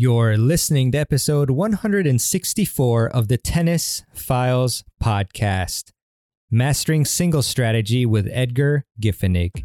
You're listening to episode 164 of the Tennis Files podcast, Mastering Single Strategy with Edgar Giffenig.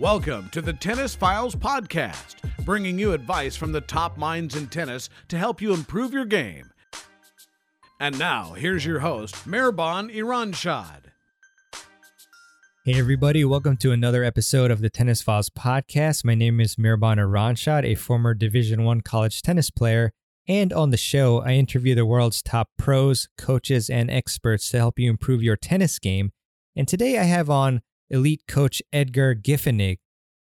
Welcome to the Tennis Files Podcast, bringing you advice from the top minds in tennis to help you improve your game. And now, here's your host, Marvin Iranshad. Hey, everybody, welcome to another episode of the Tennis Files podcast. My name is Marvin Iranshad, a former Division One college tennis player. And on the show, I interview the world's top pros, coaches, and experts to help you improve your tennis game. And today I have on elite coach Edgar Giffenig.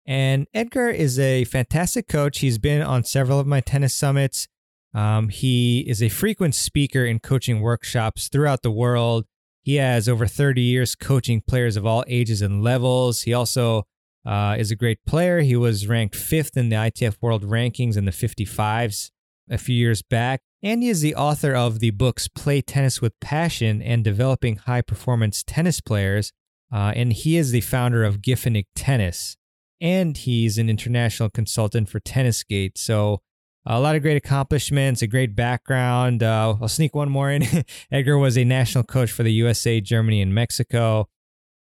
And Edgar is a fantastic coach. He's been on several of my tennis summits. Um, he is a frequent speaker in coaching workshops throughout the world. He has over 30 years coaching players of all ages and levels. He also uh, is a great player. He was ranked fifth in the ITF World Rankings in the 55s a few years back. And he is the author of the books Play Tennis with Passion and Developing High Performance Tennis Players. Uh, and he is the founder of Giffenig Tennis. And he's an international consultant for TennisGate. So, a lot of great accomplishments, a great background. Uh, I'll sneak one more in. Edgar was a national coach for the USA, Germany, and Mexico.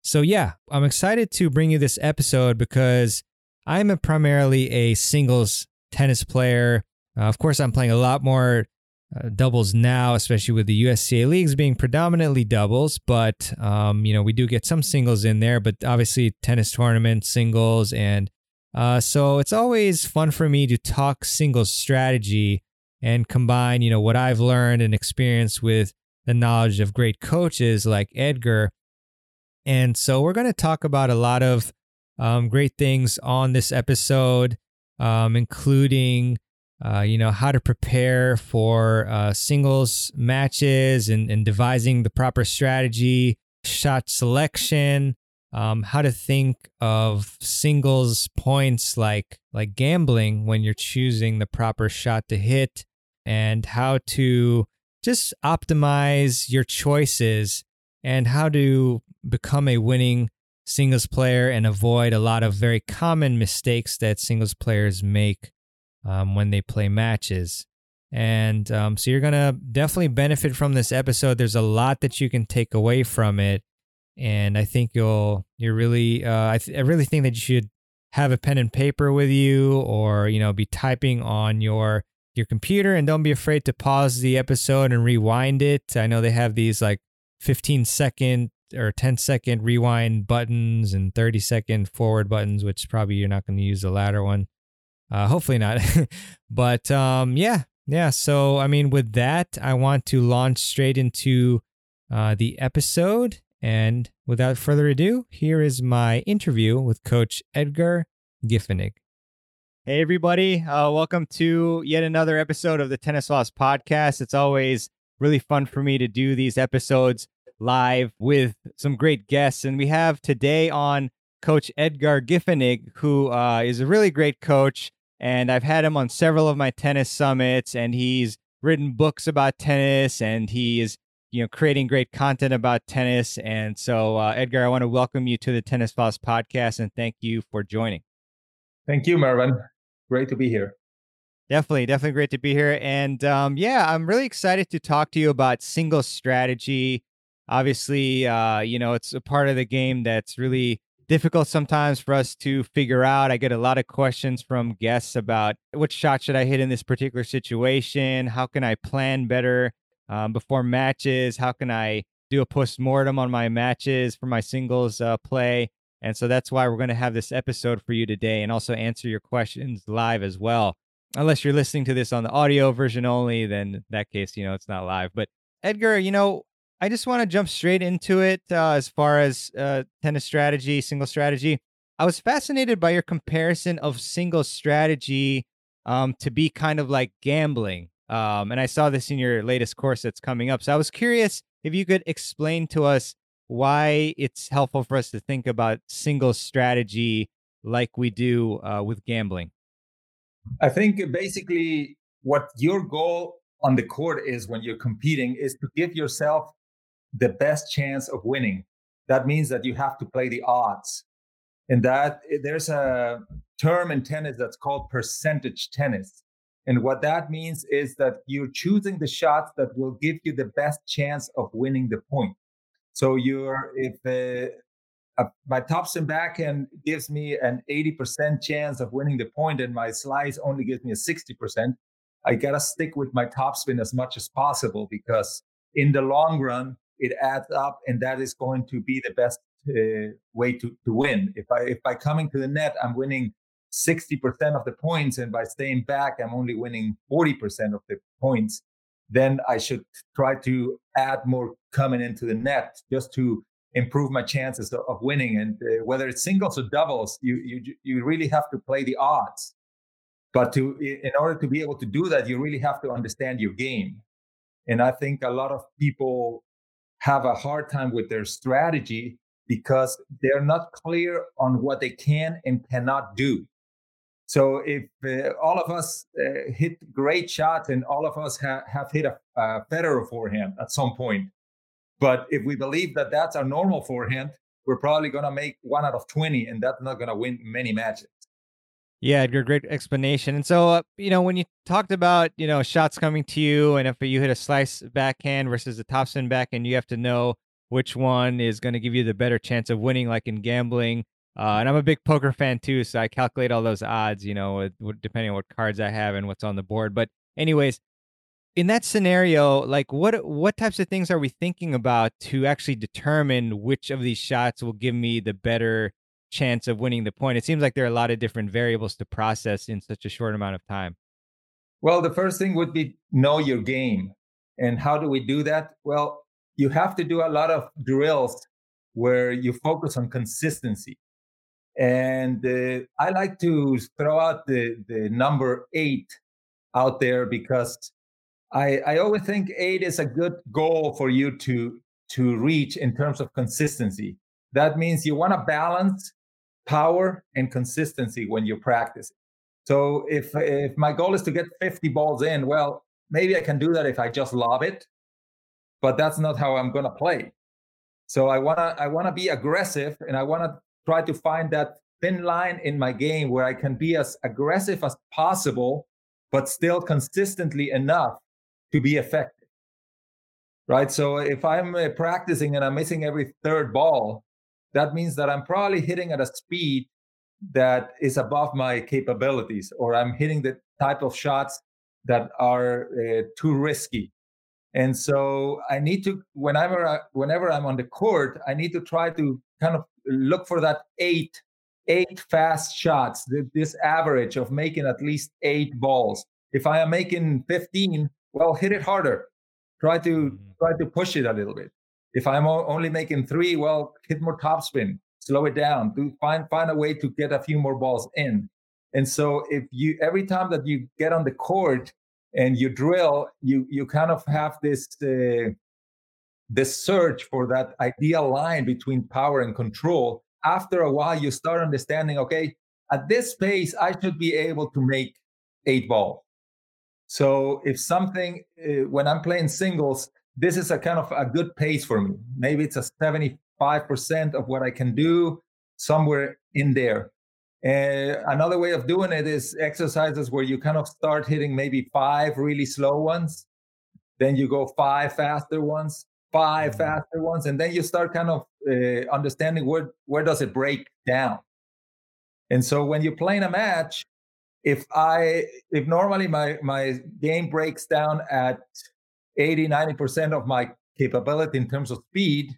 So, yeah, I'm excited to bring you this episode because I'm a primarily a singles tennis player. Uh, of course, I'm playing a lot more uh, doubles now, especially with the USTA leagues being predominantly doubles. But um, you know, we do get some singles in there, but obviously tennis tournaments, singles, and uh, so it's always fun for me to talk singles strategy and combine, you know, what I've learned and experienced with the knowledge of great coaches like Edgar. And so we're going to talk about a lot of um, great things on this episode, um, including uh, you know, how to prepare for uh, singles matches and, and devising the proper strategy, shot selection, um, how to think of singles points like like gambling when you're choosing the proper shot to hit, and how to just optimize your choices and how to become a winning singles player and avoid a lot of very common mistakes that singles players make um, when they play matches. And um, so you're going to definitely benefit from this episode. There's a lot that you can take away from it. And I think you'll, you're really, uh, I, th- I really think that you should have a pen and paper with you or, you know, be typing on your, your computer and don't be afraid to pause the episode and rewind it. I know they have these like 15 second or 10 second rewind buttons and 30 second forward buttons, which probably you're not going to use the latter one. Uh, hopefully not. but um, yeah, yeah. So, I mean, with that, I want to launch straight into uh, the episode. And without further ado, here is my interview with Coach Edgar Giffenig. Hey, everybody. Uh, welcome to yet another episode of the Tennis Files podcast. It's always really fun for me to do these episodes live with some great guests. And we have today on Coach Edgar Giffenig, who uh, is a really great coach. And I've had him on several of my tennis summits, and he's written books about tennis, and he is you know creating great content about tennis. And so, uh, Edgar, I want to welcome you to the Tennis Files podcast, and thank you for joining. Thank you, Marvin. Great to be here. Definitely, definitely great to be here. And um, yeah, I'm really excited to talk to you about single strategy. Obviously, uh, you know, it's a part of the game that's really difficult sometimes for us to figure out. I get a lot of questions from guests about what shot should I hit in this particular situation? How can I plan better um, before matches? How can I do a post mortem on my matches for my singles uh, play? And so that's why we're going to have this episode for you today and also answer your questions live as well. Unless you're listening to this on the audio version only, then that case, you know, it's not live. But Edgar, you know, I just want to jump straight into it uh, as far as uh, tennis strategy, single strategy. I was fascinated by your comparison of single strategy um, to be kind of like gambling. Um, and I saw this in your latest course that's coming up. So I was curious if you could explain to us why it's helpful for us to think about single strategy like we do uh, with gambling. I think basically what your goal on the court is when you're competing is to give yourself the best chance of winning. That means that you have to play the odds. And that there's a term in tennis that's called percentage tennis. And what that means is that you're choosing the shots that will give you the best chance of winning the point. So you're if uh, uh, my topspin backhand gives me an 80% chance of winning the point, and my slice only gives me a 60%. I gotta stick with my topspin as much as possible because in the long run it adds up, and that is going to be the best uh, way to to win. If I if by coming to the net I'm winning 60% of the points, and by staying back I'm only winning 40% of the points, then I should try to add more coming into the net just to improve my chances of, winning. And uh, whether it's singles or doubles, you you you really have to play the odds. But to in order to be able to do that, you really have to understand your game. And I think a lot of people have a hard time with their strategy because they're not clear on what they can and cannot do. So if uh, all of us uh, hit great shots and all of us ha- have hit a, a Federer forehand at some point, but if we believe that that's our normal forehand, we're probably going to make one out of 20 and that's not going to win many matches. Yeah, Edgar, great explanation. And so, uh, you know, when you talked about, you know, shots coming to you and if you hit a slice backhand versus a topspin backhand, you have to know which one is going to give you the better chance of winning, like in gambling. Uh, and I'm a big poker fan too, so I calculate all those odds, you know, depending on what cards I have and what's on the board. But, anyways, in that scenario, like what what types of things are we thinking about to actually determine which of these shots will give me the better chance of winning the point? It seems like there are a lot of different variables to process in such a short amount of time. Well, the first thing would be know your game. And how do we do that? Well, you have to do a lot of drills where you focus on consistency. And uh, I like to throw out the, the number eight out there because I, I always think eight is a good goal for you to to reach in terms of consistency. That means you want to balance power and consistency when you practice. So if if my goal is to get 50 balls in, well, maybe I can do that if I just lob it, but that's not how I'm to play. So I want to I want to be aggressive and I want to try to find that thin line in my game where I can be as aggressive as possible but still consistently enough to be effective. Right. So if I'm uh, practicing and I'm missing every third ball, that means that I'm probably hitting at a speed that is above my capabilities, or I'm hitting the type of shots that are uh, too risky. And so I need to, whenever I, whenever I'm on the court, I need to try to kind of look for that eight, eight fast shots. This average of making at least eight balls. If I am making 15, well, hit it harder. Try to mm-hmm. try to push it a little bit. If I'm only making three, well, hit more topspin, slow it down, do find find a way to get a few more balls in. And so if you every time that you get on the court and you drill, you you kind of have this uh, this search for that ideal line between power and control. After a while, you start understanding, okay, at this pace, I should be able to make eight balls. So if something, uh, when I'm playing singles, this is a kind of a good pace for me. Maybe it's a 75% of what I can do somewhere in there. Uh, another way of doing it is exercises where you kind of start hitting maybe five really slow ones, then you go five faster ones, 5 mm-hmm. faster ones, and then you start kind of uh, understanding where where does it break down. And so when you're playing a match, if I if normally my my game breaks down at 80 90% of my capability in terms of speed,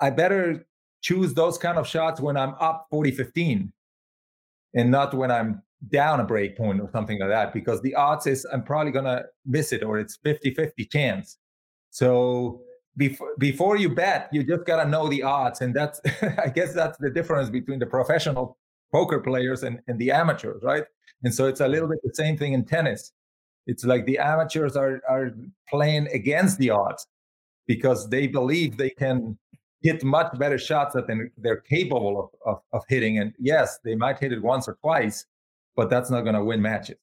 I better choose those kind of shots when I'm up 40 15 and not when I'm down a break point or something like that because the odds is I'm probably going to miss it or it's 50 50 chance. So before before you bet, you just got to know the odds and that's I guess that's the difference between the professional poker players and, and the amateurs, right? And so it's a little bit the same thing in tennis. It's like the amateurs are are playing against the odds because they believe they can hit much better shots than they're capable of, of, of hitting. And yes, they might hit it once or twice, but that's not going to win matches.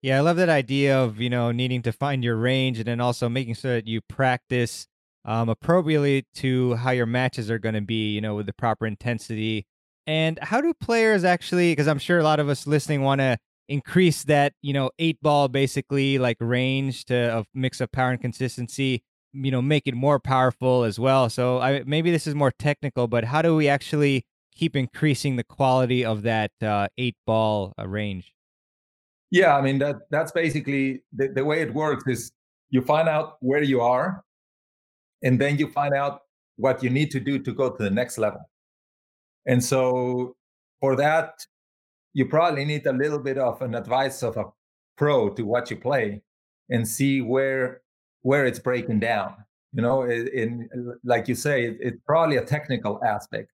Yeah, I love that idea of you know needing to find your range and then also making sure that you practice um, appropriately to how your matches are going to be. You know, with the proper intensity. And how do players actually? Because I'm sure a lot of us listening want to increase that you know eight ball basically like range to a mix of power and consistency you know make it more powerful as well. So I, maybe this is more technical but how do we actually keep increasing the quality of that uh, eight ball uh, range? Yeah i mean that that's basically the, the way it works is you find out where you are and then you find out what you need to do to go to the next level. And so for that you probably need a little bit of an advice of a pro to what you play and see where where it's breaking down. You know, in, in like you say, it, it's probably a technical aspect,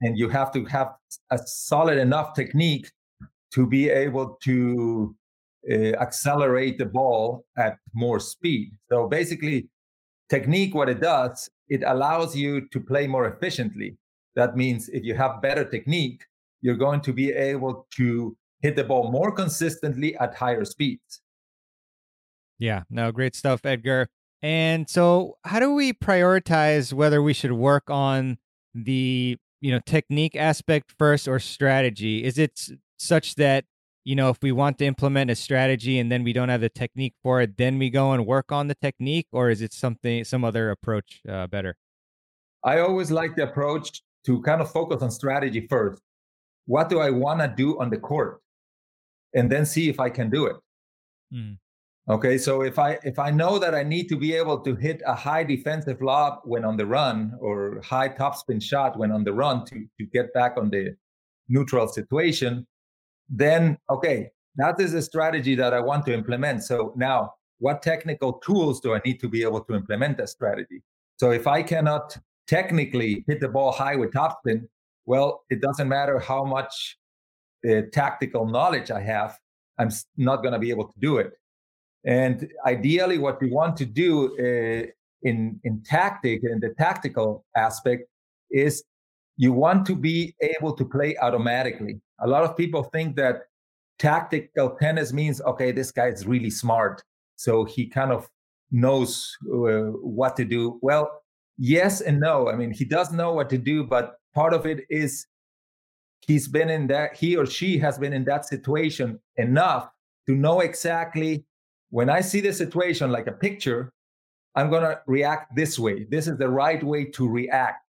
and you have to have a solid enough technique to be able to uh, accelerate the ball at more speed. So basically, technique, what it does, it allows you to play more efficiently. That means if you have better technique, you're going to be able to hit the ball more consistently at higher speeds. Yeah, no, great stuff, Edgar. And so, how do we prioritize whether we should work on the you know technique aspect first or strategy? Is it such that you know if we want to implement a strategy and then we don't have the technique for it, then we go and work on the technique, or is it something some other approach uh, better? I always like the approach to kind of focus on strategy first. What do I want to do on the court, and then see if I can do it. Mm. Okay, so if I if I know that I need to be able to hit a high defensive lob when on the run or high topspin shot when on the run to to get back on the neutral situation, then okay, that is a strategy that I want to implement. So now, what technical tools do I need to be able to implement that strategy? So if I cannot technically hit the ball high with topspin, well, it doesn't matter how much uh, tactical knowledge I have, I'm not going to be able to do it. And ideally, what we want to do uh, in in tactic in the tactical aspect is you want to be able to play automatically. A lot of people think that tactical tennis means okay, this guy is really smart, so he kind of knows uh, what to do. Well, yes and no. I mean, he does know what to do, but part of it is he's been in that he or she has been in that situation enough to know exactly when I see the situation like a picture, I'm going to react this way. This is the right way to react.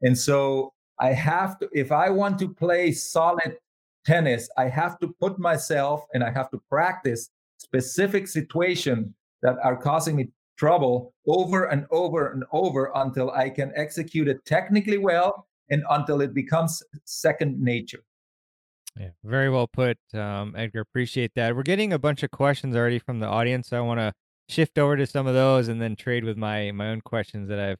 And so I have to, if I want to play solid tennis, I have to put myself and I have to practice specific situations that are causing me trouble over and over and over until I can execute it technically well and until it becomes second nature. Yeah, very well put, um, Edgar. Appreciate that. We're getting a bunch of questions already from the audience. So I want to shift over to some of those and then trade with my my own questions that I've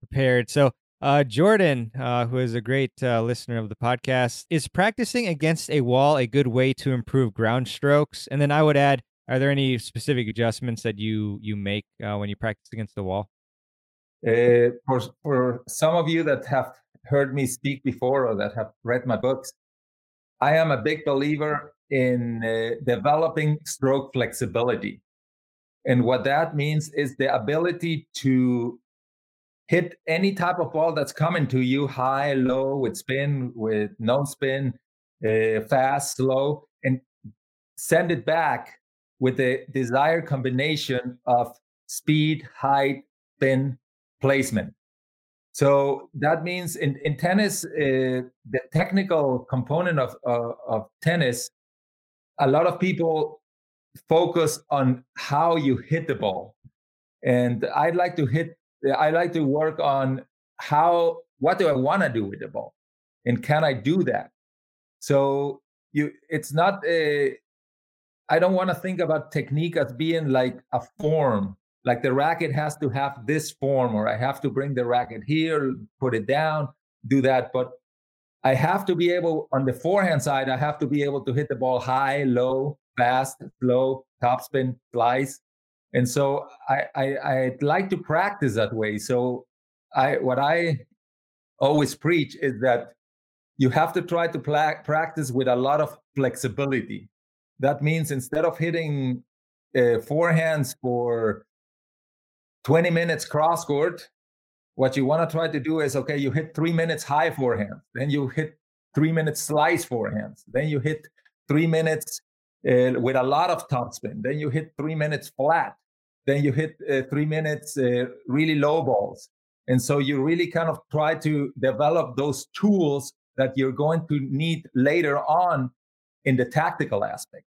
prepared. So, uh, Jordan, uh, who is a great uh, listener of the podcast, is practicing against a wall a good way to improve ground strokes? And then I would add, are there any specific adjustments that you you make uh, when you practice against the wall? Uh, for for some of you that have heard me speak before or that have read my books, I am a big believer in uh, developing stroke flexibility. And what that means is the ability to hit any type of ball that's coming to you high, low, with spin, with no spin, uh, fast, slow, and send it back with the desired combination of speed, height, spin, placement. So that means in, in tennis, uh, the technical component of, uh, of tennis, a lot of people focus on how you hit the ball. And I'd like to hit, I like to work on how, what do I want to do with the ball? And can I do that? So you, it's not a, I don't want to think about technique as being like a form like the racket has to have this form or i have to bring the racket here put it down do that but i have to be able on the forehand side i have to be able to hit the ball high low fast, slow, topspin, slice. And so I, I I like to practice that way. So I what I always preach is that you have to try to pla- practice with a lot of flexibility. That means instead of hitting uh, forehands for 20 minutes cross court, what you want to try to do is okay, you hit three minutes high forehand, then you hit three minutes slice forehands, then you hit three minutes uh, with a lot of topspin, then you hit three minutes flat, then you hit uh, three minutes uh, really low balls. And so you really kind of try to develop those tools that you're going to need later on in the tactical aspect.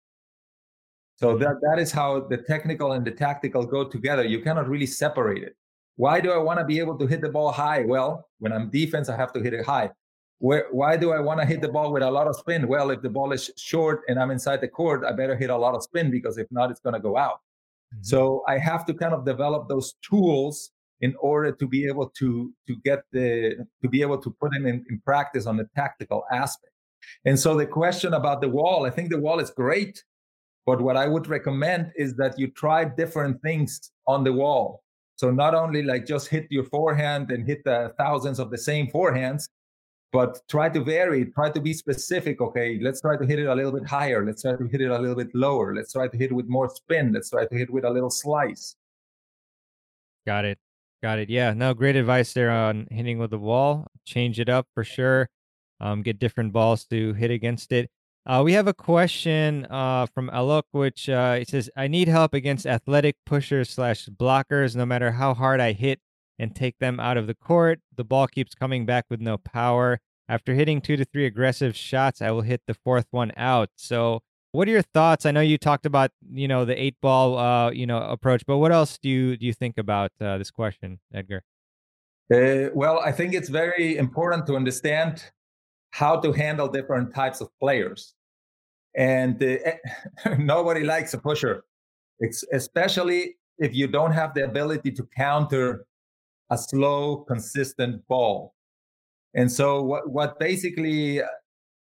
So that, that is how the technical and the tactical go together. You cannot really separate it. Why do I want to be able to hit the ball high? Well, when I'm defense, I have to hit it high. Where, why do I want to hit the ball with a lot of spin? Well, if the ball is short and I'm inside the court, I better hit a lot of spin because if not, it's going to go out. Mm-hmm. So I have to kind of develop those tools in order to be able to to get the to be able to put them in, in practice on the tactical aspect. And so the question about the wall, I think the wall is great, but what I would recommend is that you try different things on the wall. So not only like just hit your forehand and hit the thousands of the same forehands, but try to vary, try to be specific. Okay, let's try to hit it a little bit higher. Let's try to hit it a little bit lower. Let's try to hit it with more spin. Let's try to hit with a little slice. Got it. Got it. Yeah. No, great advice there on hitting with the wall. Change it up for sure. Um, get different balls to hit against it. Uh, we have a question uh, from Alok, which uh, it says, "I need help against athletic pushers slash blockers. No matter how hard I hit and take them out of the court, the ball keeps coming back with no power. After hitting two to three aggressive shots, I will hit the fourth one out. So, what are your thoughts? I know you talked about you know the eight ball uh, you know approach, but what else do you do you think about uh, this question, Edgar? Uh, well, I think it's very important to understand how to handle different types of players. And uh, nobody likes a pusher, it's especially if you don't have the ability to counter a slow, consistent ball. And so, what, what basically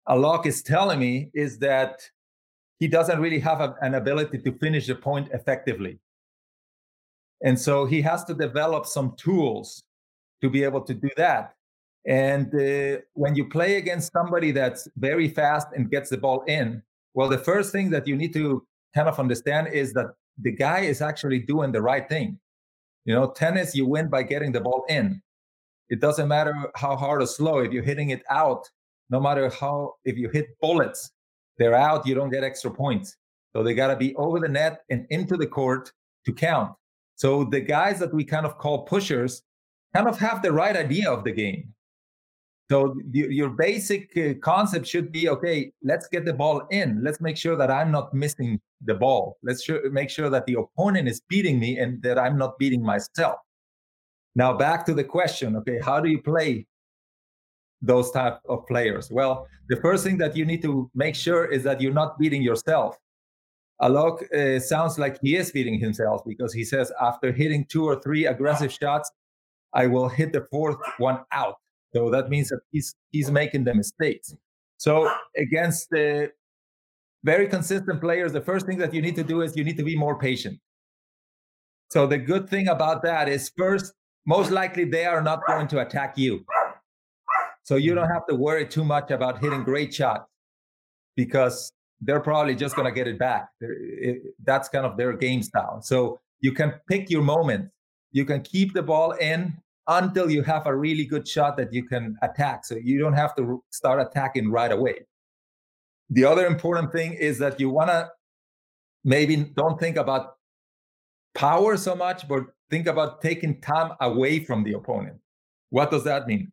Alok is telling me is that he doesn't really have a, an ability to finish the point effectively. And so, he has to develop some tools to be able to do that. And uh, when you play against somebody that's very fast and gets the ball in, well, the first thing that you need to kind of understand is that the guy is actually doing the right thing. You know, tennis, you win by getting the ball in. It doesn't matter how hard or slow. If you're hitting it out, no matter how, if you hit bullets, they're out, you don't get extra points. So they got to be over the net and into the court to count. So the guys that we kind of call pushers kind of have the right idea of the game. So your basic uh, concept should be okay, let's get the ball in. Let's make sure that I'm not missing the ball. Let's make sure that the opponent is beating me and that I'm not beating myself. Now back to the question, okay, how do you play those type of players? Well, the first thing that you need to make sure is that you're not beating yourself. Alok uh, sounds like he is beating himself because he says after hitting two or three aggressive shots, I will hit the fourth one out. So that means that he's he's making the mistakes. So against the very consistent players, the first thing that you need to do is you need to be more patient. So the good thing about that is first, most likely they are not going to attack you. So you don't have to worry too much about hitting great shots because they're probably just going to get it back. It, that's kind of their game style. So you can pick your moment. You can keep the ball in until you have a really good shot that you can attack. So you don't have to start attacking right away. The other important thing is that you want to maybe don't think about power so much, but think about taking time away from the opponent. What does that mean?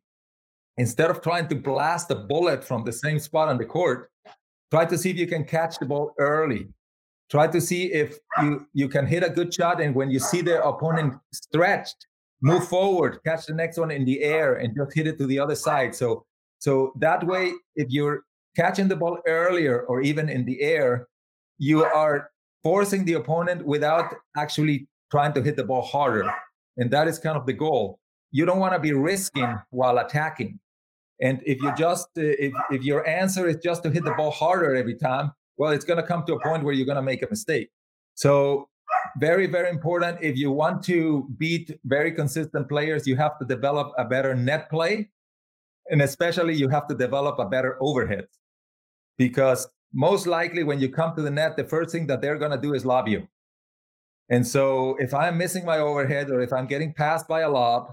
Instead of trying to blast a bullet from the same spot on the court, try to see if you can catch the ball early. Try to see if you, you can hit a good shot. And when you see the opponent stretched, move forward, catch the next one in the air, and just hit it to the other side. So, so that way, if you're catching the ball earlier or even in the air, you are forcing the opponent without actually trying to hit the ball harder. And that is kind of the goal. You don't want to be risking while attacking. And if you just uh, if if your answer is just to hit the ball harder every time, well, it's going to come to a point where you're going to make a mistake. So, very, very important. If you want to beat very consistent players, you have to develop a better net play. And especially, you have to develop a better overhead. Because most likely, when you come to the net, the first thing that they're going to do is lob you. And so, if I'm missing my overhead or if I'm getting passed by a lob,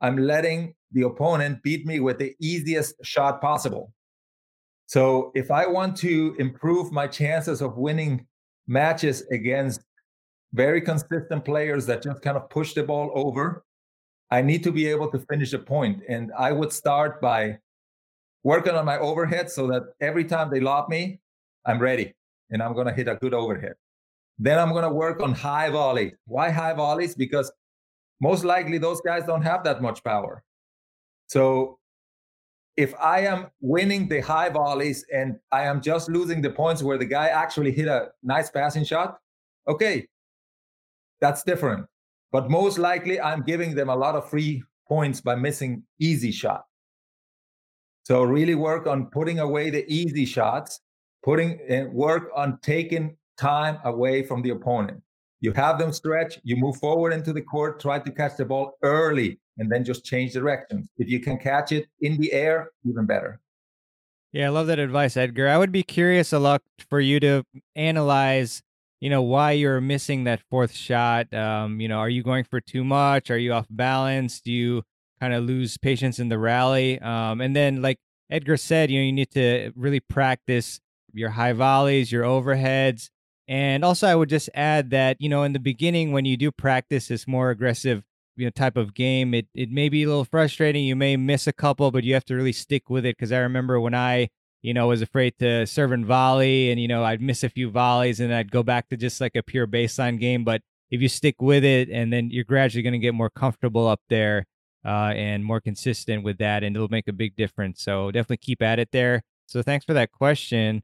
I'm letting the opponent beat me with the easiest shot possible. So if I want to improve my chances of winning matches against very consistent players that just kind of push the ball over, I need to be able to finish a point. And I would start by working on my overhead so that every time they lob me, I'm ready and I'm going to hit a good overhead. Then I'm going to work on high volleys. Why high volleys? Because most likely those guys don't have that much power. So if I am winning the high volleys and I am just losing the points where the guy actually hit a nice passing shot, okay, that's different. But most likely I'm giving them a lot of free points by missing easy shots. So really work on putting away the easy shots, putting and work on taking time away from the opponent. You have them stretch, you move forward into the court, try to catch the ball early, and then just change directions. If you can catch it in the air, even better. Yeah, I love that advice, Edgar. I would be curious a lot for you to analyze, you know, why you're missing that fourth shot. Um, you know, are you going for too much? Are you off balance? Do you kind of lose patience in the rally? Um, and then, like Edgar said, you know, you need to really practice your high volleys, your overheads, and also, I would just add that, you know, in the beginning, when you do practice this more aggressive, you know, type of game, it, it may be a little frustrating. You may miss a couple, but you have to really stick with it. Cause I remember when I, you know, was afraid to serve and volley and, you know, I'd miss a few volleys and I'd go back to just like a pure baseline game. But if you stick with it and then you're gradually going to get more comfortable up there uh, and more consistent with that, and it'll make a big difference. So definitely keep at it there. So thanks for that question.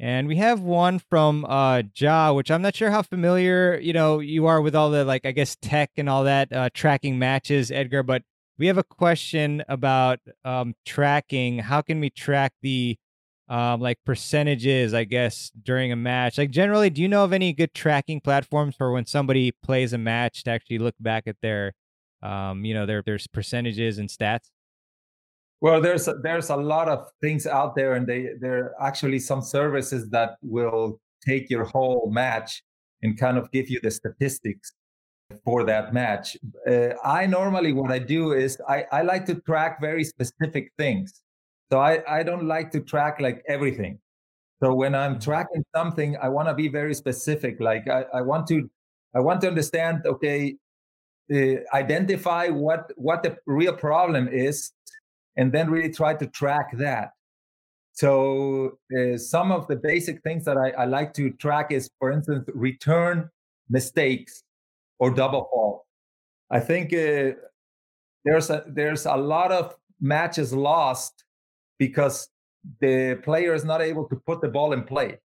And we have one from uh Ja, which I'm not sure how familiar, you know, you are with all the like I guess tech and all that uh tracking matches, Edgar, but we have a question about um tracking. How can we track the um like percentages, I guess, during a match? Like generally, do you know of any good tracking platforms for when somebody plays a match to actually look back at their um, you know, their their percentages and stats? Well, there's a, there's a lot of things out there, and they there are actually some services that will take your whole match and kind of give you the statistics for that match. Uh, I normally what I do is I, I like to track very specific things. So I, I don't like to track like everything. So when I'm mm-hmm. tracking something, I want to be very specific. Like I, I want to I want to understand, okay, uh, identify what what the real problem is and then really try to track that. So uh, some of the basic things that I, I, like to track is, for instance, return mistakes or double fault. I think uh, there's a there's a lot of matches lost because the player is not able to put the ball in play.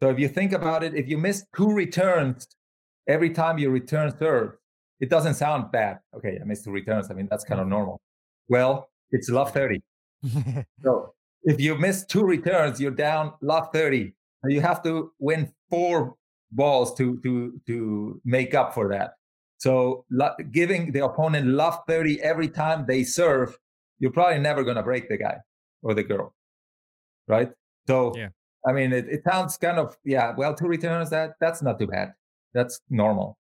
So if you think about it, if you miss two returns every time you return serve, it doesn't sound bad. Okay, I missed two returns. I mean that's kind of mm-hmm. normal. Well, it's love 30. so if you miss two returns, you're down love 30. And You have to win four balls to to to make up for that. So giving the opponent love 30 every time they serve, you're probably never going to break the guy or the girl. Right? So yeah. I mean it, it sounds kind of yeah, well two returns that that's not too bad. That's normal.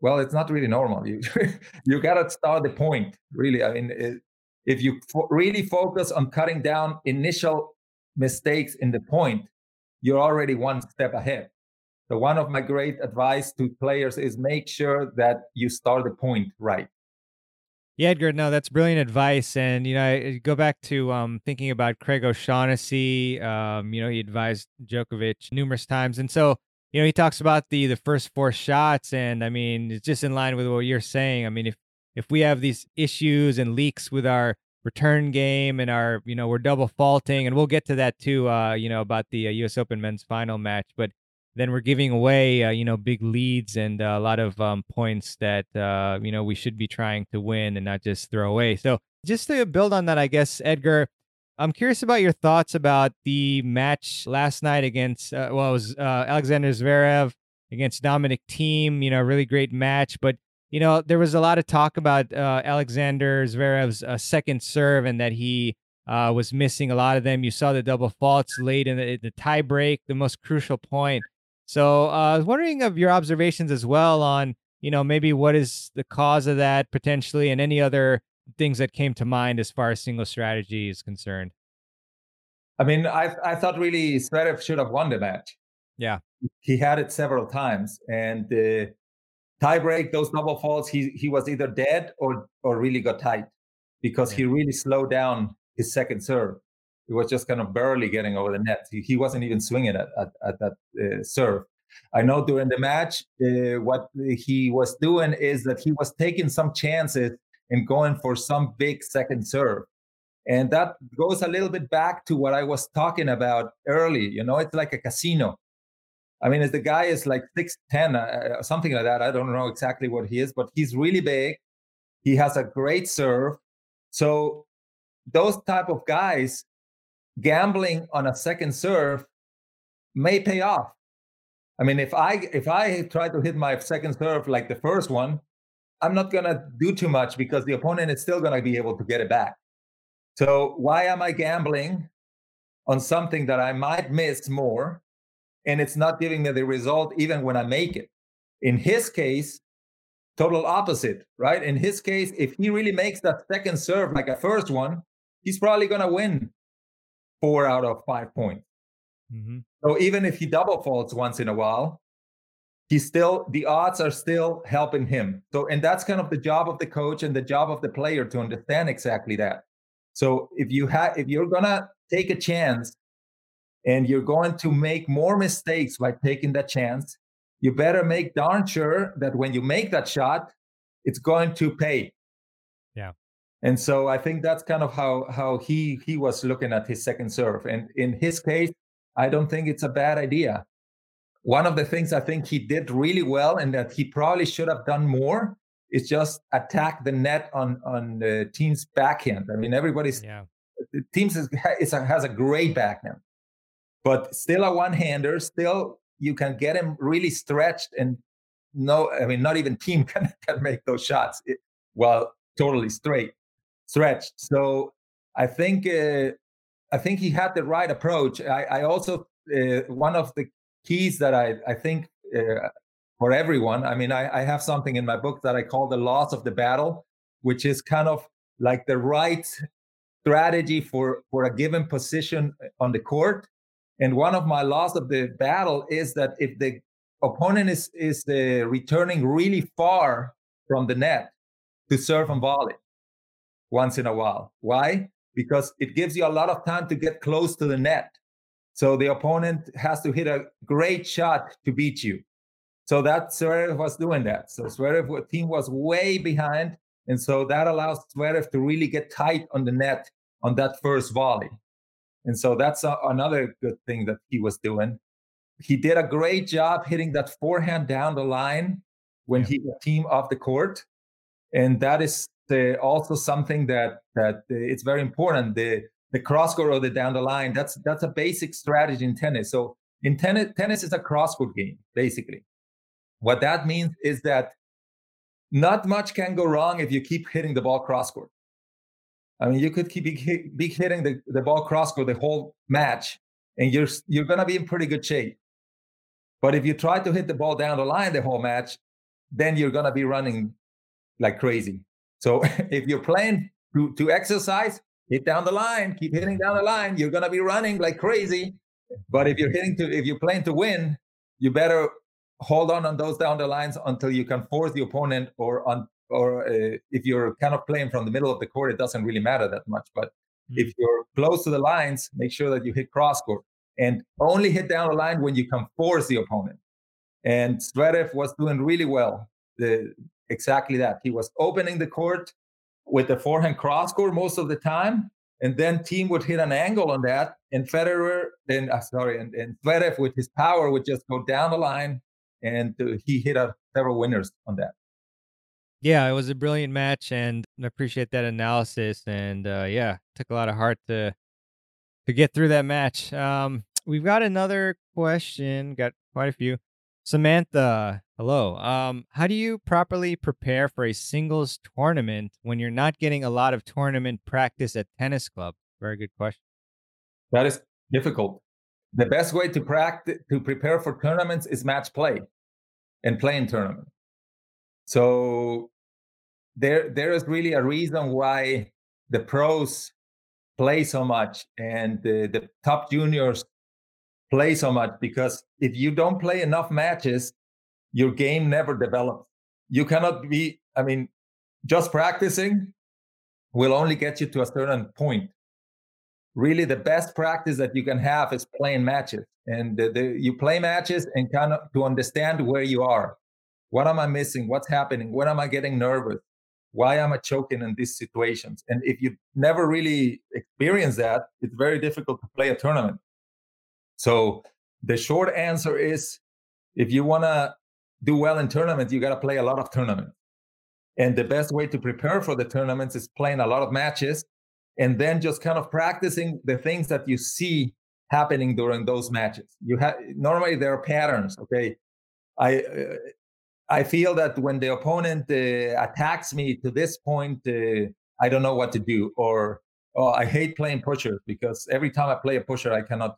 Well, it's not really normal. You you got to start the point. Really, I mean, it, if you fo- really focus on cutting down initial mistakes in the point, you're already one step ahead. So one of my great advice to players is make sure that you start the point right. Yeah, Edgar, no, that's brilliant advice. And, you know, I go back to um, thinking about Craig O'Shaughnessy. Um, you know, he advised Djokovic numerous times. And so, you know, he talks about the the first four shots. And I mean, it's just in line with what you're saying. I mean, if if we have these issues and leaks with our return game and our, you know, we're double faulting, and we'll get to that too, uh, you know, about the uh, U.S. Open men's final match, but then we're giving away, uh, you know, big leads and uh, a lot of um, points that, uh, you know, we should be trying to win and not just throw away. So just to build on that, I guess, Edgar, I'm curious about your thoughts about the match last night against, uh, well, it was uh, Alexander Zverev against Dominic Thiem. You know, really great match. But, you know, there was a lot of talk about uh, Alexander Zverev's second serve and that he was missing a lot of them. You saw the double faults late in the, the tie break, the most crucial point. So uh, I was wondering of your observations as well on, you know, maybe what is the cause of that potentially and any other things that came to mind as far as single strategy is concerned. I mean, I I thought really Zverev should have won the match. Yeah, he had it several times, and the tiebreak, those double faults, he he was either dead or or really got tight because yeah. he really slowed down his second serve. He was just kind of barely getting over the net. He, he wasn't even swinging at at, at that uh, serve. I know during the match, uh, what he was doing is that he was taking some chances and going for some big second serve. And that goes a little bit back to what I was talking about early. You know, it's like a casino. I mean, the guy is like 6'10, uh, uh, something like that. I don't know exactly what he is, but he's really big. He has a great serve. So those type of guys gambling on a second serve may pay off. I mean, if I if I try to hit my second serve like the first one, I'm not to do too much because the opponent is still to be able to get it back. So why am I gambling on something that I might miss more and it's not giving me the result even when I make it? In his case, total opposite, right? In his case, if he really makes that second serve like a first one, he's probably to win four out of five points. Mm-hmm. So even if he double faults once in a while, he's still the odds are still helping him so and that's kind of the job of the coach and the job of the player to understand exactly that so if you have if you're gonna take a chance and you're going to make more mistakes by taking that chance you better make darn sure that when you make that shot it's going to pay and so i think that's kind of how how he he was looking at his second serve and in his case i don't think it's a bad idea one of the things I think he did really well and that he probably should have done more is just attack the net on on the Thiem's backhand. I mean, everybody's yeah. the Thiem's is, is a, has a great backhand, but still a one-hander. Still, you can get him really stretched and no, I mean, not even Thiem can can make those shots while totally straight stretched. So I think uh, I think he had the right approach. I, I also uh, one of the keys that I, I think uh, for everyone. I mean, I, I have something in my book that I call the laws of the battle, which is kind of like the right strategy for, for a given position on the court. And one of my laws of the battle is that if the opponent is, is uh, returning really far from the net to serve and volley once in a while. Why? Because it gives you a lot of time to get close to the net. So the opponent has to hit a great shot to beat you. So that Zverev was doing that. So Zverev Thiem was way behind, and so that allows Zverev to really get tight on the net on that first volley. And so that's a, another good thing that he was doing. He did a great job hitting that forehand down the line when yeah. he Thiem off the court, and that is the, also something that that uh, it's very important. The the cross court or the down the line. That's that's a basic strategy in tennis. So in tennis, tennis is a cross court game, basically. What that means is that not much can go wrong if you keep hitting the ball cross court. I mean, you could keep be hitting the, the ball cross court the whole match, and you're you're gonna be in pretty good shape. But if you try to hit the ball down the line the whole match, then you're gonna be running like crazy. So if you're playing to, to exercise, hit down the line, keep hitting down the line. You're gonna be running like crazy. But if you're hitting to, if you're playing to win, you better hold on on those down the lines until you can force the opponent, or on, or uh, if you're kind of playing from the middle of the court, it doesn't really matter that much. But mm-hmm. if you're close to the lines, make sure that you hit cross court and only hit down the line when you can force the opponent. And Zverev was doing really well. The, exactly that. He was opening the court with the forehand cross court most of the time. And then Thiem would hit an angle on that, and Federer, then uh, sorry, and, and Zverev with his power would just go down the line, and uh, he hit a, several winners on that. Yeah, it was a brilliant match, and I appreciate that analysis. And uh, yeah, took a lot of heart to to get through that match. Um, we've got another question. Got quite a few. Samantha, hello. Um, how do you properly prepare for a singles tournament when you're not getting a lot of tournament practice at tennis club? Very good question. That is difficult. The best way to practice to prepare for tournaments is match play and playing tournament. So there there is really a reason why the pros play so much and the, the top juniors play so much because if you don't play enough matches, your game never develops. You cannot be, I mean, just practicing will only get you to a certain point. Really, the best practice that you can have is playing matches. And the, the, you play matches and kind of to understand where you are. What am I missing? What's happening? When am I getting nervous? Why am I choking in these situations? And if you never really experience that, it's very difficult to play a tournament. So the short answer is if you want to do well in tournaments, you got to play a lot of tournaments. And the best way to prepare for the tournaments is playing a lot of matches and then just kind of practicing the things that you see happening during those matches. You have normally there are patterns. Okay, I uh, I feel that when the opponent uh, attacks me to this point, uh, I don't know what to do, or oh, I hate playing pushers because every time I play a pusher, I cannot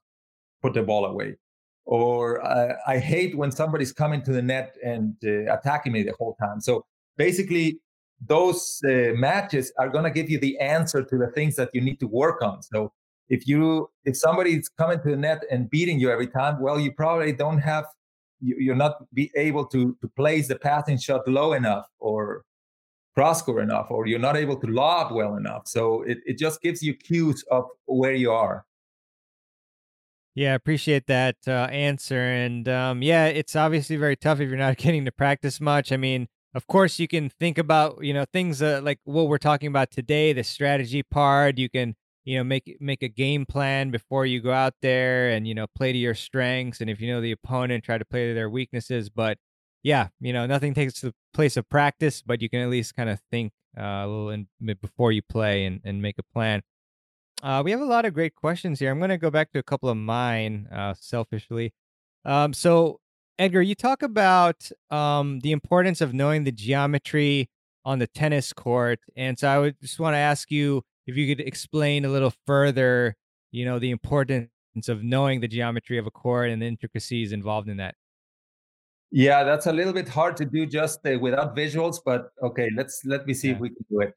put the ball away. Or uh, I hate when somebody's coming to the net and uh, attacking me the whole time. So basically, those uh, matches are going to give you the answer to the things that you need to work on. So if you if somebody's coming to the net and beating you every time, well, you probably don't have you're not be able to to place the passing shot low enough or cross court enough, or you're not able to lob well enough. So it, it just gives you cues of where you are. Yeah, appreciate that uh, answer. And um, yeah, it's obviously very tough if you're not getting to practice much. I mean, of course, you can think about you know things uh, like what we're talking about today, the strategy part. You can you know make make a game plan before you go out there and you know play to your strengths. And if you know the opponent, try to play to their weaknesses. But yeah, you know nothing takes the place of practice, but you can at least kind of think uh, a little in, before you play and, and make a plan. Uh, we have a lot of great questions here. I'm going to go back to a couple of mine uh, selfishly. Um, so, Edgar, you talk about um, the importance of knowing the geometry on the tennis court. And so I would just want to ask you if you could explain a little further, you know, the importance of knowing the geometry of a court and the intricacies involved in that. Yeah, that's a little bit hard to do just uh, without visuals, but okay, let's let me see yeah. if we can do it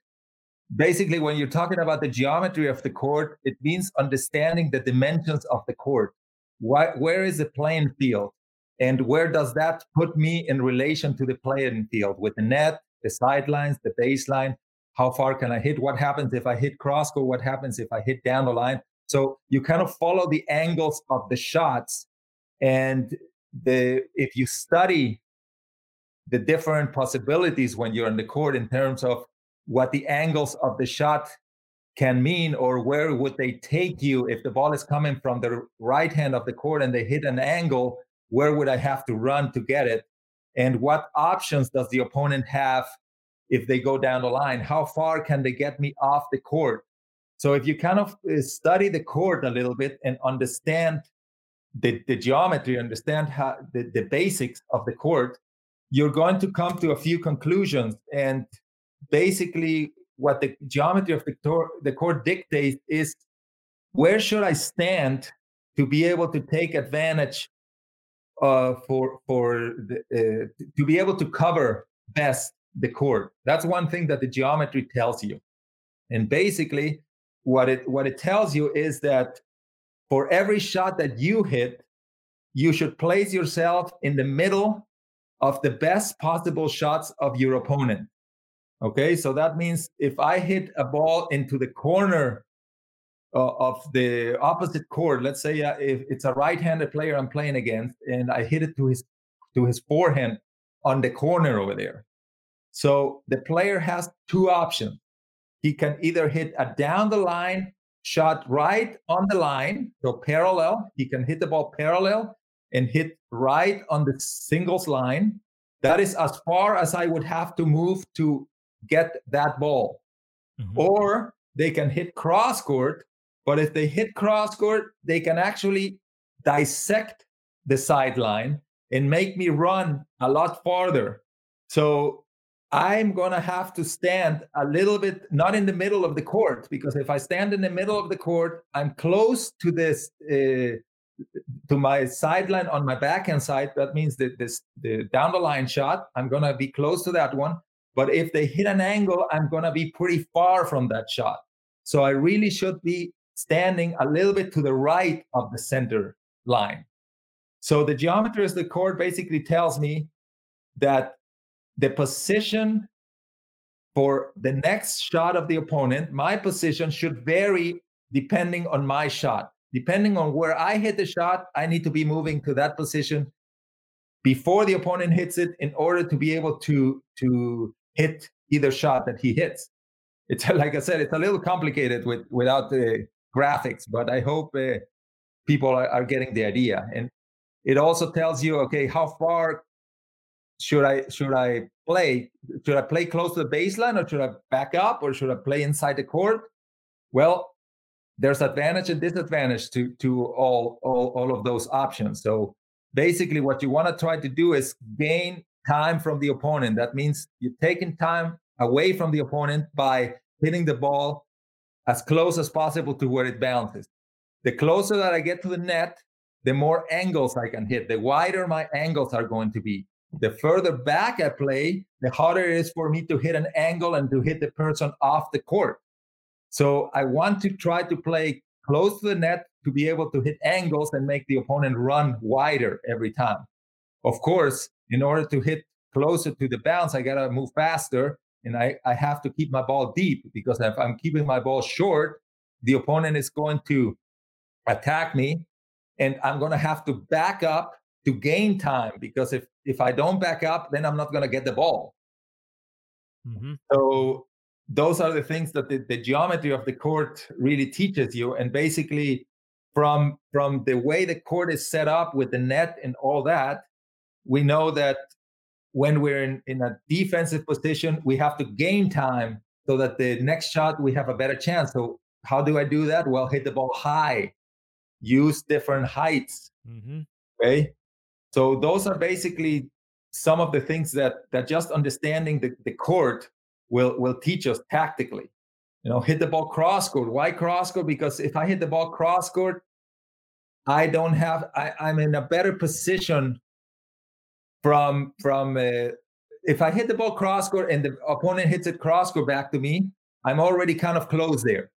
basically when you're talking about the geometry of the court it means understanding the dimensions of the court. Why, where is the playing field? And where does that put me in relation to the playing field? With the net the sidelines the baseline? How far can i hit? What happens if i hit cross court? What happens if i hit down the line? So you kind of follow the angles of the shots. And the if you study the different possibilities when you're in the court in terms of what the angles of the shot can mean or where would they take you. If the ball is coming from the right hand of the court and they hit an angle where would i have to run to get it? And what options does the opponent have if they go down the line? How far can they get me off the court? So if you kind of uh, study the court a little bit and understand the, the geometry understand how the, the basics of the court you're going to come to a few conclusions. And basically what the geometry of the, tor- the court dictates is where should I stand to be able to take advantage uh, for for the, uh, to be able to cover best the court. That's one thing that the geometry tells you, and basically what it what it tells you is that for every shot that you hit, you should place yourself in the middle of the best possible shots of your opponent. Okay, so that means if I hit a ball into the corner uh, of the opposite court, let's say uh, if it's a right-handed player I'm playing against, and I hit it to his to his forehand on the corner over there. So the player has two options. He can either hit a down the line shot right on the line, so parallel. He can hit the ball parallel and hit right on the singles line. That is as far as I would have to move to get that ball. Mm-hmm. Or they can hit cross court But if they hit cross court, they can actually dissect the sideline and make me run a lot farther. So I'm going to have to stand a little bit, not in the middle of the court, because if I stand in the middle of the court, I'm close to this, uh, to my sideline on my backhand side. That means that this the down the line shot, I'm going to be close to that one. But if they hit an angle, I'm going to be pretty far from that shot. So I really should be standing a little bit to the right of the center line. So the geometry of the court basically tells me that the position for the next shot of the opponent, my position should vary depending on my shot. Depending on where I hit the shot, I need to be moving to that position before the opponent hits it in order to be able to, to hit either shot that he hits. It's like I said, it's a little complicated with, without the graphics, but I hope uh, people are, are getting the idea. And it also tells you, okay, how far should I should I play? Should I play close to the baseline or should I back up or should I play inside the court? Well, there's advantage and disadvantage to to all all, all of those options. So basically what you want to try to do is gain time from the opponent. That means you're taking time away from the opponent by hitting the ball as close as possible to where it bounces. The closer that I get to the net, the more angles I can hit, the wider my angles are going to be. The further back I play, the harder it is for me to hit an angle and to hit the person off the court. So I want to try to play close to the net to be able to hit angles and make the opponent run wider every time. Of course, in order to hit closer to the bounce, I got to move faster and I, I have to keep my ball deep because if I'm keeping my ball short, the opponent is going to attack me and I'm going to have to back up to gain time because if if I don't back up, then I'm not going to get the ball. Mm-hmm. So those are the things that the, the geometry of the court really teaches you, and basically from from the way the court is set up with the net and all that, we know that when we're in, in a defensive position, we have to gain time so that the next shot we have a better chance. So how do I do that? Well, hit the ball high, use different heights. Mm-hmm. Okay. So those are basically some of the things that that just understanding the, the court will will teach us tactically. You know, hit the ball cross court. Why cross court? Because if I hit the ball cross court, I don't have. I, I'm in a better position from from. Uh, if I hit the ball cross court and the opponent hits it cross court back to me, I'm already kind of close there.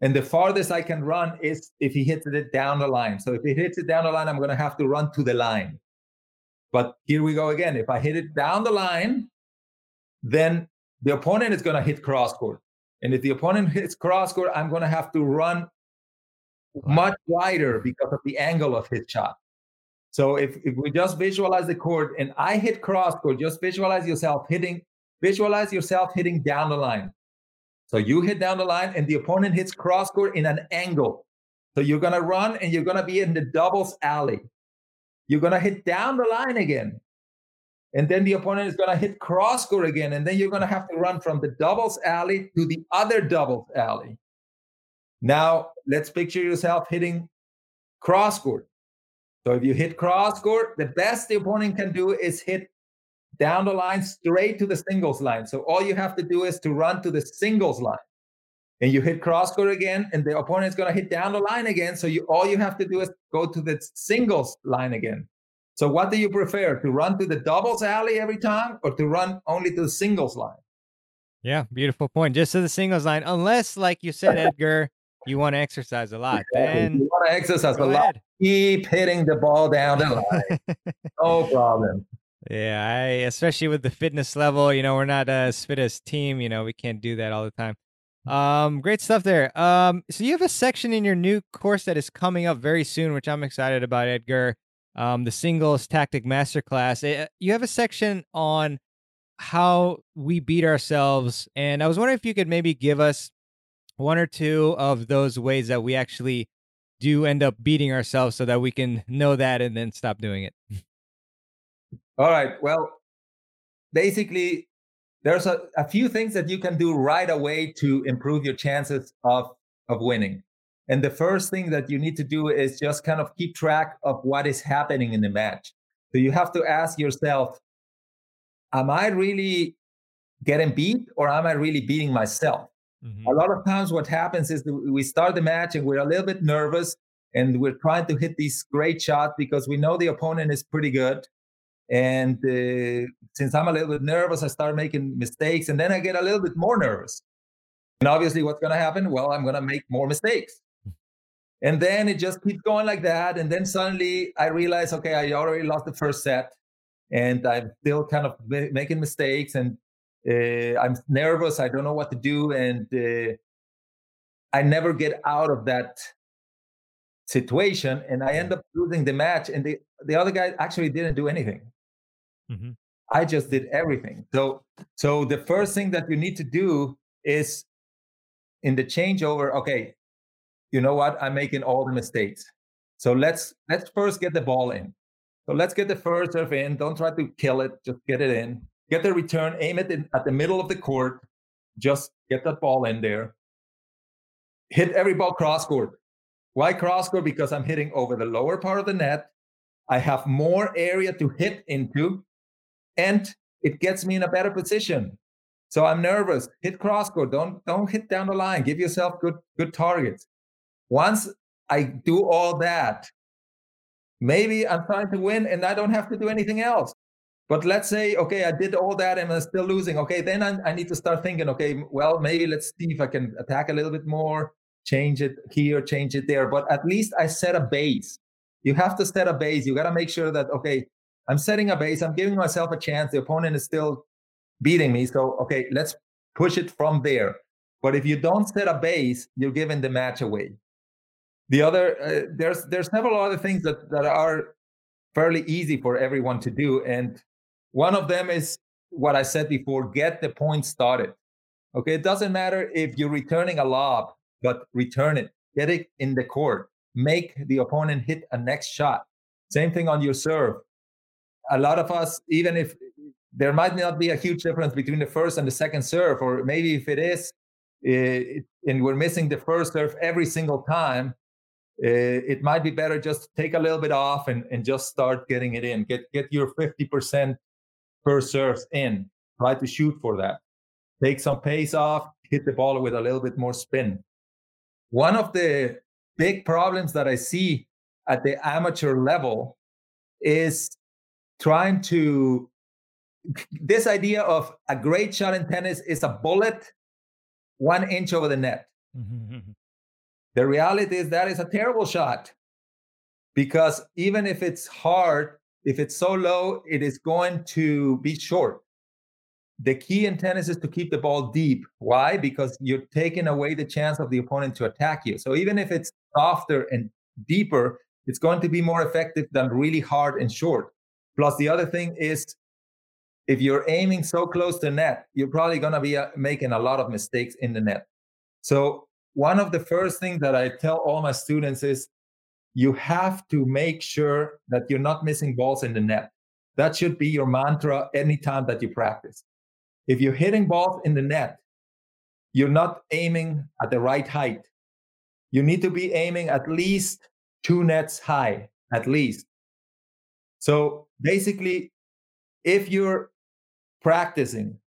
And the farthest I can run is if he hits it down the line. So if he hits it down the line, I'm going to have to run to the line. But here we go again. If I hit it down the line, then the opponent is going to hit cross court. And if the opponent hits cross court, I'm going to have to run much wider because of the angle of his shot. So if, if we just visualize the court and I hit cross court, just visualize yourself hitting, visualize yourself hitting down the line. So you hit down the line and the opponent hits cross court in an angle. So you're to run and you're to be in the doubles alley. You're to hit down the line again. And then the opponent is to hit cross court again. And then you're to have to run from the doubles alley to the other doubles alley. Now, let's picture yourself hitting cross court. So if you hit cross court, the best the opponent can do is hit down the line straight to the singles line. So all you have to do is to run to the singles line. And you hit cross court again, and the opponent is going to hit down the line again. So you all you have to do is go to the singles line again. So what do you prefer? To run to the doubles alley every time or to run only to the singles line? Yeah, beautiful point. Just to the singles line, unless, like you said, Edgar, you want to exercise a lot. Then you want to exercise a lot. Keep hitting the ball down the line. no problem. Yeah, I especially with the fitness level, you know, we're not as fit as Thiem, you know, we can't do that all the time. Um, great stuff there. Um, so you have a section in your new course that is coming up very soon, which I'm excited about, Edgar. Um, the singles tactic masterclass. Eh, you have a section on how we beat ourselves, and I was wondering if you could maybe give us one or two of those ways that we actually do end up beating ourselves, so that we can know that and then stop doing it. All right. Well, basically, there's a, a few things that you can do right away to improve your chances of, of winning. And the first thing that you need to do is just kind of keep track of what is happening in the match. So you have to ask yourself, am I really getting beat or am I really beating myself? Mm-hmm. A lot of times, what happens is we start the match and we're a little bit nervous and we're trying to hit these great shots because we know the opponent is pretty good. And uh, since I'm a little bit nervous, I start making mistakes and then I get a little bit more nervous. And obviously, what's going to happen? Well, I'm going to make more mistakes. And then it just keeps going like that. And then suddenly I realize, okay, I already lost the first set and I'm still kind of making mistakes and uh, I'm nervous. I don't know what to do. And uh, I never get out of that situation. And I end up losing the match. And the, the other guy actually didn't do anything. Mm-hmm. I just did everything. So, so the first thing that you need to do is in the changeover, okay, you know what? I'm making all the mistakes. So let's let's first get the ball in. So let's get the first serve in. Don't try to kill it. Just get it in. Get the return. Aim it in, at the middle of the court. Just get that ball in there. Hit every ball cross court. Why cross court? Because I'm hitting over the lower part of the net. I have more area to hit into, and it gets me in a better position. So I'm nervous. Hit cross court. Don't don't hit down the line. Give yourself good good targets. Once I do all that, maybe I'm trying to win and I don't have to do anything else. But let's say, okay, I did all that and I'm still losing. Okay, then I, I need to start thinking, okay, well, maybe let's see if I can attack a little bit more, change it here, change it there. But at least I set a base. You have to set a base. You got to make sure that, okay, I'm setting a base. I'm giving myself a chance. The opponent is still beating me. So, okay, let's push it from there. But if you don't set a base, you're giving the match away. The other uh, there's there's several other things that that are fairly easy for everyone to do, and one of them is what I said before: get the point started. Okay, it doesn't matter if you're returning a lob, but return it, get it in the court, make the opponent hit a next shot. Same thing on your serve. A lot of us, even if there might not be a huge difference between the first and the second serve, or maybe if it is, it, and we're missing the first serve every single time, uh, it might be better just to take a little bit off and, and just start getting it in. Get get your 50% per serves in. Try to shoot for that. Take some pace off, hit the ball with a little bit more spin. One of the big problems that I see at the amateur level is trying to this idea of a great shot in tennis is a bullet one inch over the net. The reality is that is a terrible shot because even if it's hard, if it's so low, it is going to be short. The key in tennis is to keep the ball deep. Why? Because you're taking away the chance of the opponent to attack you. So even if it's softer and deeper, it's going to be more effective than really hard and short. Plus, the other thing is if you're aiming so close to net, you're probably going to be uh, making a lot of mistakes in the net. So one of the first things that I tell all my students is you have to make sure that you're not missing balls in the net. That should be your mantra anytime that you practice. If you're hitting balls in the net, you're not aiming at the right height. You need to be aiming at least two nets high, at least. So basically, if you're practicing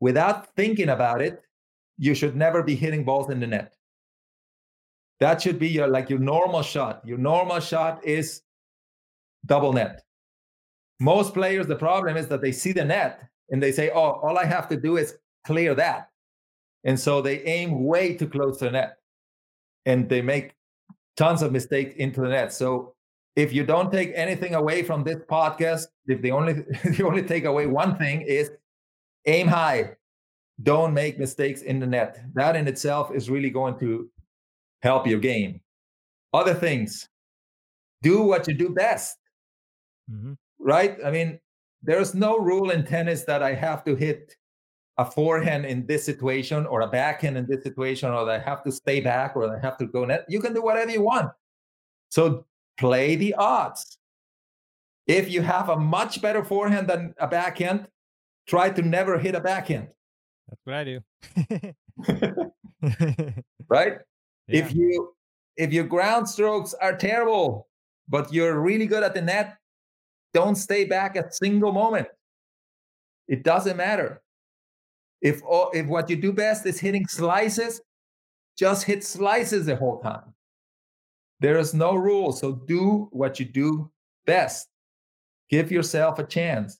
without thinking about it, you should never be hitting balls in the net. That should be your like your normal shot. Your normal shot is double net. Most players, the problem is that they see the net and they say, "Oh, all I have to do is clear that," and so they aim way too close to the net, and they make tons of mistakes into the net. So if you don't take anything away from this podcast, if the only the only take away one thing is aim high, don't make mistakes in the net. That in itself is really going to help your game. Other things, do what you do best. Mm-hmm. Right? I mean, there's no rule in tennis that I have to hit a forehand in this situation or a backhand in this situation or that I have to stay back or I have to go net. You can do whatever you want. So play the odds. If you have a much better forehand than a backhand, try to never hit a backhand. That's what I do. right? Yeah. If you if your ground strokes are terrible, but you're really good at the net, don't stay back a single moment. It doesn't matter. If, if what you do best is hitting slices, just hit slices the whole time. There is no rule. So do what you do best. Give yourself a chance.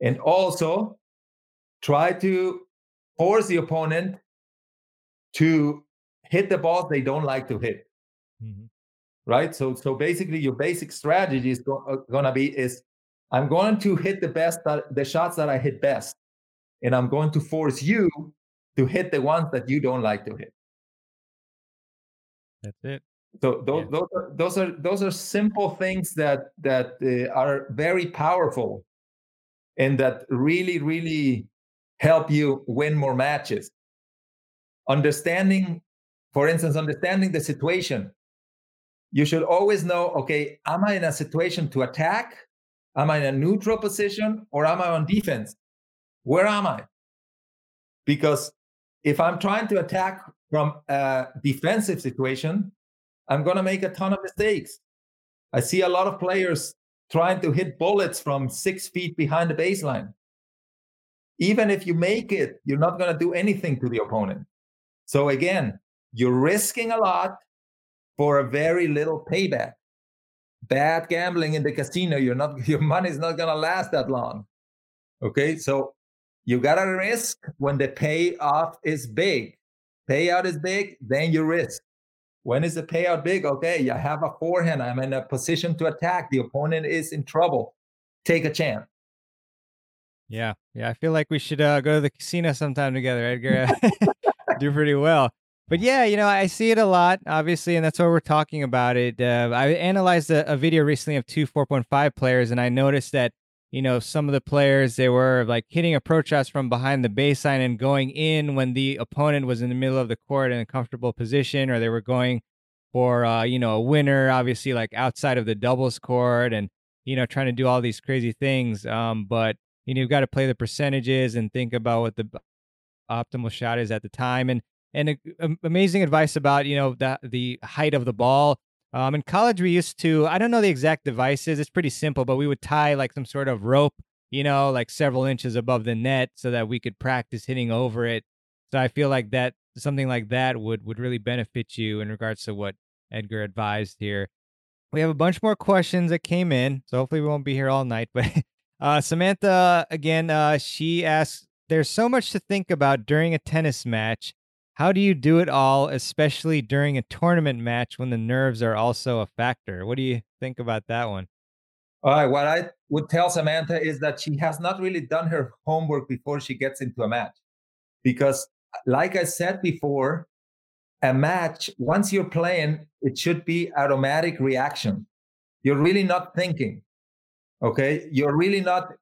And also try to force the opponent to hit the balls they don't like to hit. Mm-hmm. Right. So, so basically, your basic strategy is go- uh, going to be is I'm going to hit the best that, the shots that I hit best, and I'm going to force you to hit the ones that you don't like to hit. That's it. So those, yeah. those, are, those are those are simple things that that uh, are very powerful, and that really really help you win more matches. Understanding, for instance, understanding the situation. You should always know, okay, am I in a situation to attack? Am I in a neutral position or am I on defense? Where am I? Because if I'm trying to attack from a defensive situation, I'm going to make a ton of mistakes. I see a lot of players trying to hit bullets from six feet behind the baseline. Even if you make it, you're not going to do anything to the opponent. So again, you're risking a lot for a very little payback. Bad gambling in the casino, you're not your money's not going to last that long. Okay? So you got to risk when the payoff is big. Payout is big, then you risk. When is the payout big? Okay, I have a forehand. I'm in a position to attack. The opponent is in trouble. Take a chance. Yeah, yeah. I feel like we should uh, go to the casino sometime together, Edgar. Do pretty well. But yeah, you know, I see it a lot, obviously, and that's why we're talking about it. Uh, I analyzed a, a video recently of two 4.5 players, and I noticed that you know, some of the players they were like hitting approach shots from behind the baseline and going in when the opponent was in the middle of the court in a comfortable position, or they were going for uh, you know a winner, obviously like outside of the doubles court, and you know trying to do all these crazy things. Um, but you know you've got to play the percentages and think about what the optimal shot is at the time, and and amazing advice about you know the the height of the ball um, in college, we used to, I don't know the exact devices. It's pretty simple, but we would tie like some sort of rope, you know, like several inches above the net so that we could practice hitting over it. So I feel like that something like that would would really benefit you in regards to what Edgar advised here. We have a bunch more questions that came in, so hopefully we won't be here all night. But uh, Samantha, again, uh, she asks, "There's so much to think about during a tennis match. How do you do it all, especially during a tournament match when the nerves are also a factor? What do you think about that one? All right. What I would tell Samantha is that she has not really done her homework before she gets into a match. Because, uh, like I said before, a match, once you're playing, it should be automatic reaction. You're really not thinking. Okay. You're really not,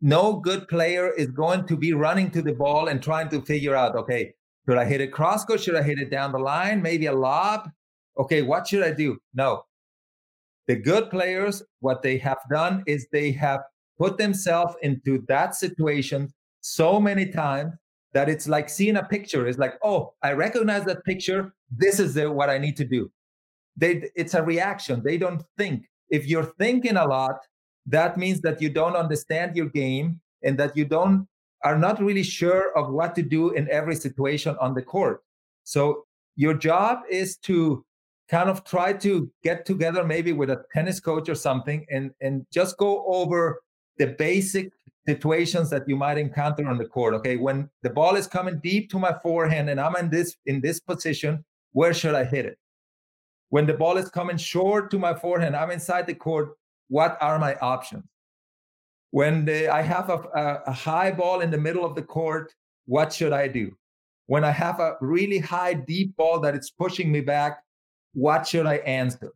no good player is going to be running to the ball and trying to figure out, okay, should I hit it cross court? Should I hit it down the line? Maybe a lob? Okay, what should I do? No. The good players, what they have done is they have put themselves into that situation so many times that it's like seeing a picture. It's like, oh, I recognize that picture. This is the, what I need to do. They, it's a reaction. They don't think. If you're thinking a lot, that means that you don't understand your game and that you don't are not really sure of what to do in every situation on the court. So your job is to kind of try to get together maybe with a tennis coach or something and and just go over the basic situations that you might encounter on the court. Okay when the ball is coming deep to my forehand and i'm in this in this position where should i hit it? When the ball is coming short to my forehand i'm inside the court what are my options when I have a, a high ball in the middle of the court, what should I do? When I have a really high, deep ball that it's pushing me back, what should I answer?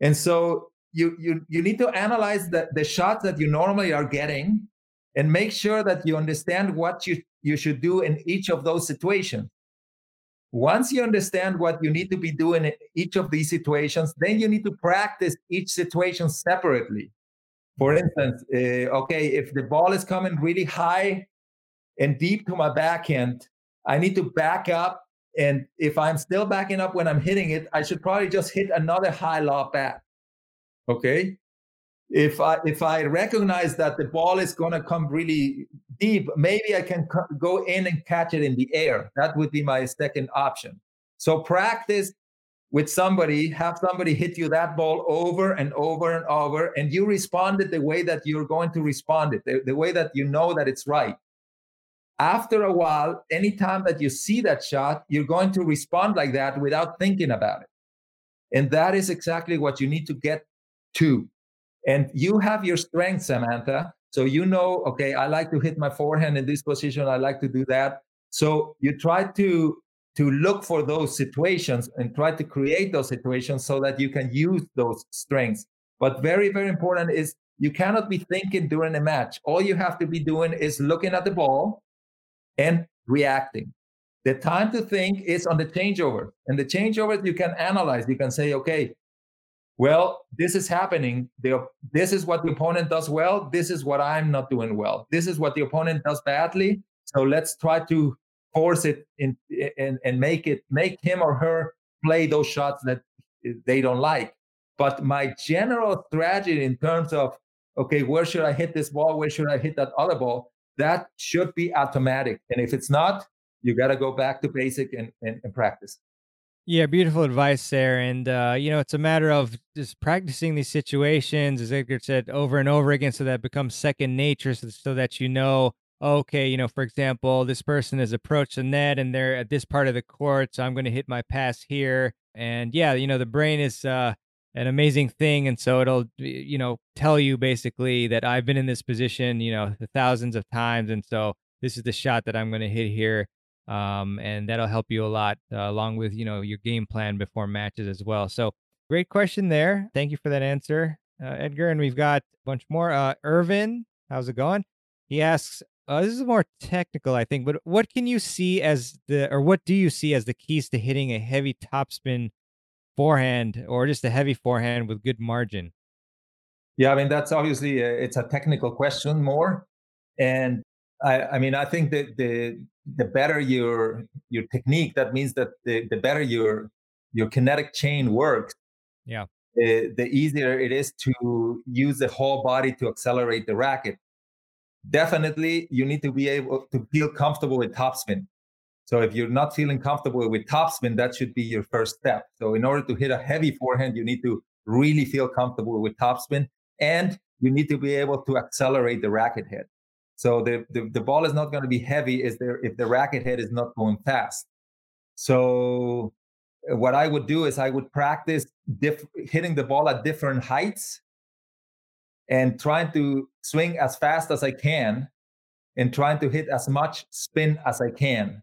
And so you you you need to analyze the, the shots that you normally are getting and make sure that you understand what you, you should do in each of those situations. Once you understand what you need to be doing in each of these situations, then you need to practice each situation separately. For instance, uh, okay, if the ball is coming really high and deep to my backhand, I need to back up And if I'm still backing up when I'm hitting it, I should probably just hit another high lob bat. Okay. If I if I recognize that the ball is going to come really deep, maybe I can co- go in and catch it in the air. That would be my second option. So practice with somebody, have somebody hit you that ball over and over and over, and you respond it the way that you're going to respond it, the, the way that you know that it's right after a while, anytime that you see that shot, you're going to respond like that without thinking about it. And that is exactly what you need to get to. And you have your strength, Samantha. So you know, okay, I like to hit my forehand in this position. I like to do that. So you try to to look for those situations and try to create those situations so that you can use those strengths. But very, very important is you cannot be thinking during a match. All you have to be doing is looking at the ball and reacting. The time to think is on the changeover. And the changeover you can analyze. You can say, okay, well, this is happening. The, this is what the opponent does well. This is what I'm not doing well. This is what the opponent does badly. So let's try to force it in, and, and make it make him or her play those shots that they don't like. But my general strategy in terms of okay, where should I hit this ball? Where should I hit that other ball? that should be automatic. And if it's not, you got to go back to basic and, and, and, practice. Yeah, beautiful advice there. And, uh, you know, it's a matter of just practicing these situations, as Edgar said, over and over again so that becomes second nature so, so that you know, okay, you know, for example, this person has approached the net and they're at this part of the court, so I'm going to hit my pass here. And yeah, you know, the brain is, uh, an amazing thing and so it'll you know tell you basically that I've been in this position you know thousands of times and so this is the shot that I'm going to hit here um, and that'll help you a lot uh, along with you know your game plan before matches as well. So great question there. Thank you for that answer uh, Edgar and we've got a bunch more. Uh, Irvin how's it going? He asks uh, this is more technical I think but what can you see as the or what do you see as the keys to hitting a heavy topspin forehand or just a heavy forehand with good margin? Yeah, I mean that's obviously a, it's a technical question more, and I, I mean I think that the the better your your technique, that means that the, the better your your kinetic chain works. Yeah, the, the easier it is to use the whole body to accelerate the racket. Definitely, you need to be able to feel comfortable with topspin. So if you're not feeling comfortable with topspin, that should be your first step. So in order to hit a heavy forehand, you need to really feel comfortable with topspin and you need to be able to accelerate the racket head. So the, the, the ball is not going to be heavy is there if the racket head is not going fast. So uh, what I would do is I would practice diff- hitting the ball at different heights and trying to swing as fast as I can and trying to hit as much spin as I can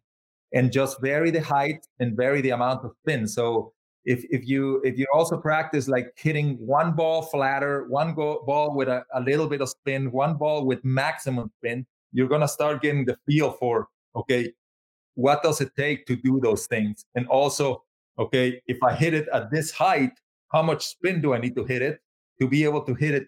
and just vary the height and vary the amount of spin. So if if you if you also practice like hitting one ball flatter, one go, ball with a, a little bit of spin, one ball with maximum spin, you're gonna start getting the feel for okay, what does it take to do those things? And also, okay, if I hit it at this height, how much spin do I need to hit it to be able to hit it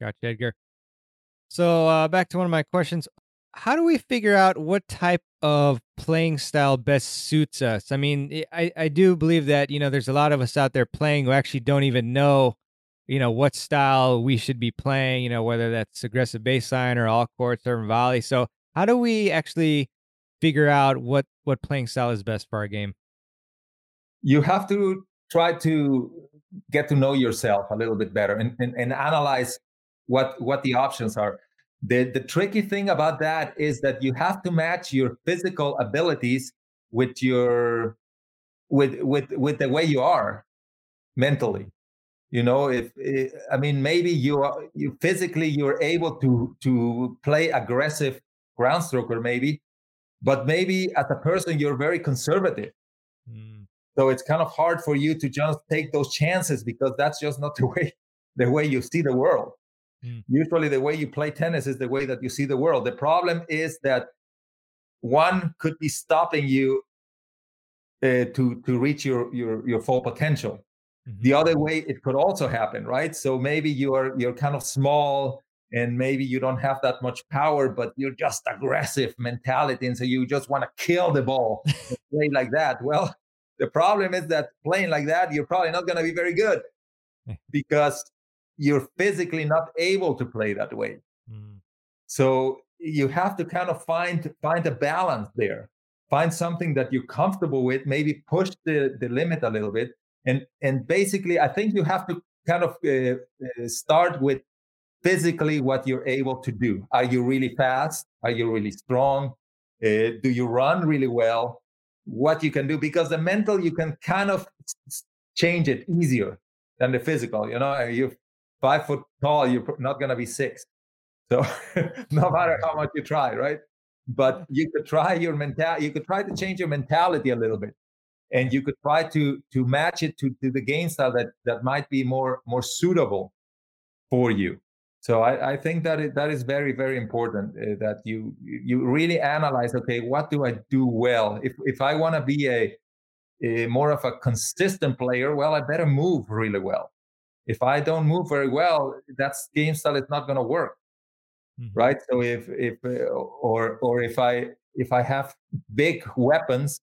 Gotcha, Edgar. So uh, back to one of my questions. How do we figure out what type of playing style best suits us? I mean, I, I do believe that, you know, there's a lot of us out there playing who actually don't even know, you know, what style we should be playing, you know, whether that's aggressive baseline or all court serve and volley. So how do we actually figure out what, what playing style is best for our game? You have to try to get to know yourself a little bit better and, and, and analyze what what the options are. The the tricky thing about that is that you have to match your physical abilities with your with with with the way you are mentally. You know, if eh, I mean maybe you are you physically you're able to to play aggressive ground stroker maybe, but maybe as a person you're very conservative. Mm. So it's kind of hard for you to just take those chances because that's just not the way the way you see the world. Mm. Usually the way you play tennis is the way that you see the world. The problem is that one could be stopping you uh, to to reach your your your full potential. Mm-hmm. The other way it could also happen, right? So maybe you're you're kind of small and maybe you don't have that much power, but you're just aggressive mentality, and so you just want to kill the ball, play like that. Well, the problem is that playing like that, you're probably not going to be very good because you're physically not able to play that way. Mm. So you have to kind of find find a balance there. Find something that you're comfortable with. Maybe push the the limit a little bit, and and basically, I think you have to kind of uh, uh, start with physically what you're able to do. Are you really fast? Are you really strong? Uh, do you run really well? What you can do because the mental you can kind of change it easier than the physical. You know, you're five foot tall, you're not going to be six. So no matter how much you try, right? But you could try your mental. You could try to change your mentality a little bit and you could try to to match it to, to the game style that that might be more more suitable for you so i, I think that it, that is very very important uh, that you you really analyze okay what do i do well if if i want to be a, a more of a consistent player well i better move really well if i don't move very well that game style is not going to work mm-hmm. right so if if uh, or or if i if i have big weapons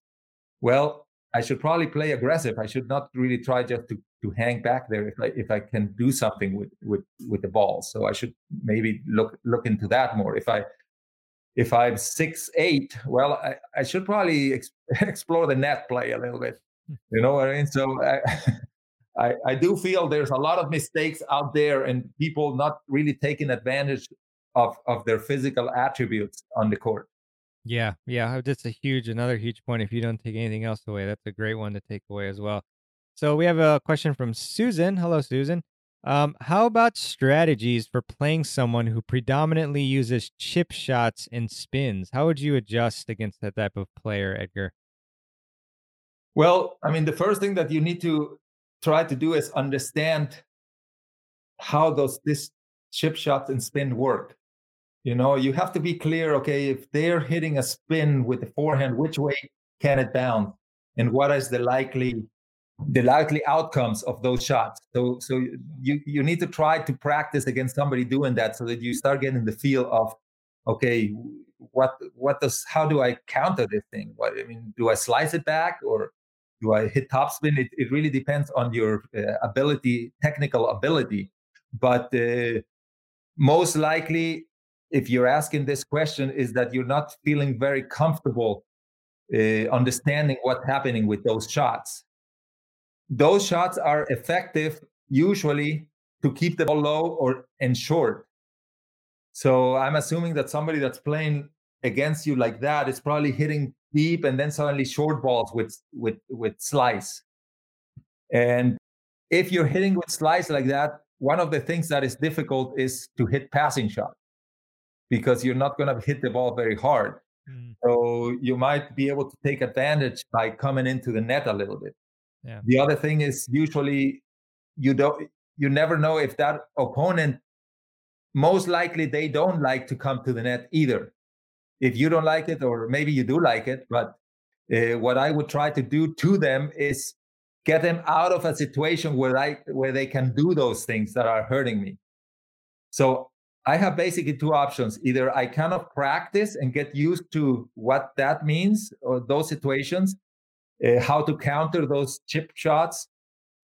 well I should probably play aggressive. I should not really try just to, to hang back there if I if I can do something with with with the ball. So I should maybe look look into that more. If I if I'm six eight, well, I, I should probably ex- explore the net play a little bit. Hmm. You know what I mean? So I, I I do feel there's a lot of mistakes out there and people not really taking advantage of of their physical attributes on the court. Yeah, yeah, that's a huge, another huge point. If you don't take anything else away, that's a great one to take away as well. So we have a question from Susan. Hello, Susan. Um, how about strategies for playing someone who predominantly uses chip shots and spins? How would you adjust against that type of player, Edgar? Well, I mean, the first thing that you need to try to do is understand how those this chip shots and spin work. You know, you have to be clear. Okay, if they're hitting a spin with the forehand, which way can it bounce, and what is the likely the likely outcomes of those shots. So, so you you need to try to practice against somebody doing that, so that you start getting the feel of, okay, what what does how do I counter this thing? What I mean, do I slice it back or do I hit topspin? It it really depends on your uh, ability, technical ability, but. Uh, most likely if you're asking this question is that you're not feeling very comfortable uh, understanding what's happening with those shots those shots are effective usually to keep the ball low or and short so i'm assuming that somebody that's playing against you like that is probably hitting deep and then suddenly short balls with with with slice and if you're hitting with slice like that one of the things that is difficult is to hit passing shot because you're not going to hit the ball very hard. Mm. So you might be able to take advantage by coming into the net a little bit. Yeah. The other thing is usually you don't you never know if that opponent most likely they don't like to come to the net either. If you don't like it, or maybe you do like it, but uh, what I would try to do to them is get them out of a situation where I where they can do those things that are hurting me. So I have basically two options. Either I kind of practice and get used to what that means or those situations, uh, how to counter those chip shots.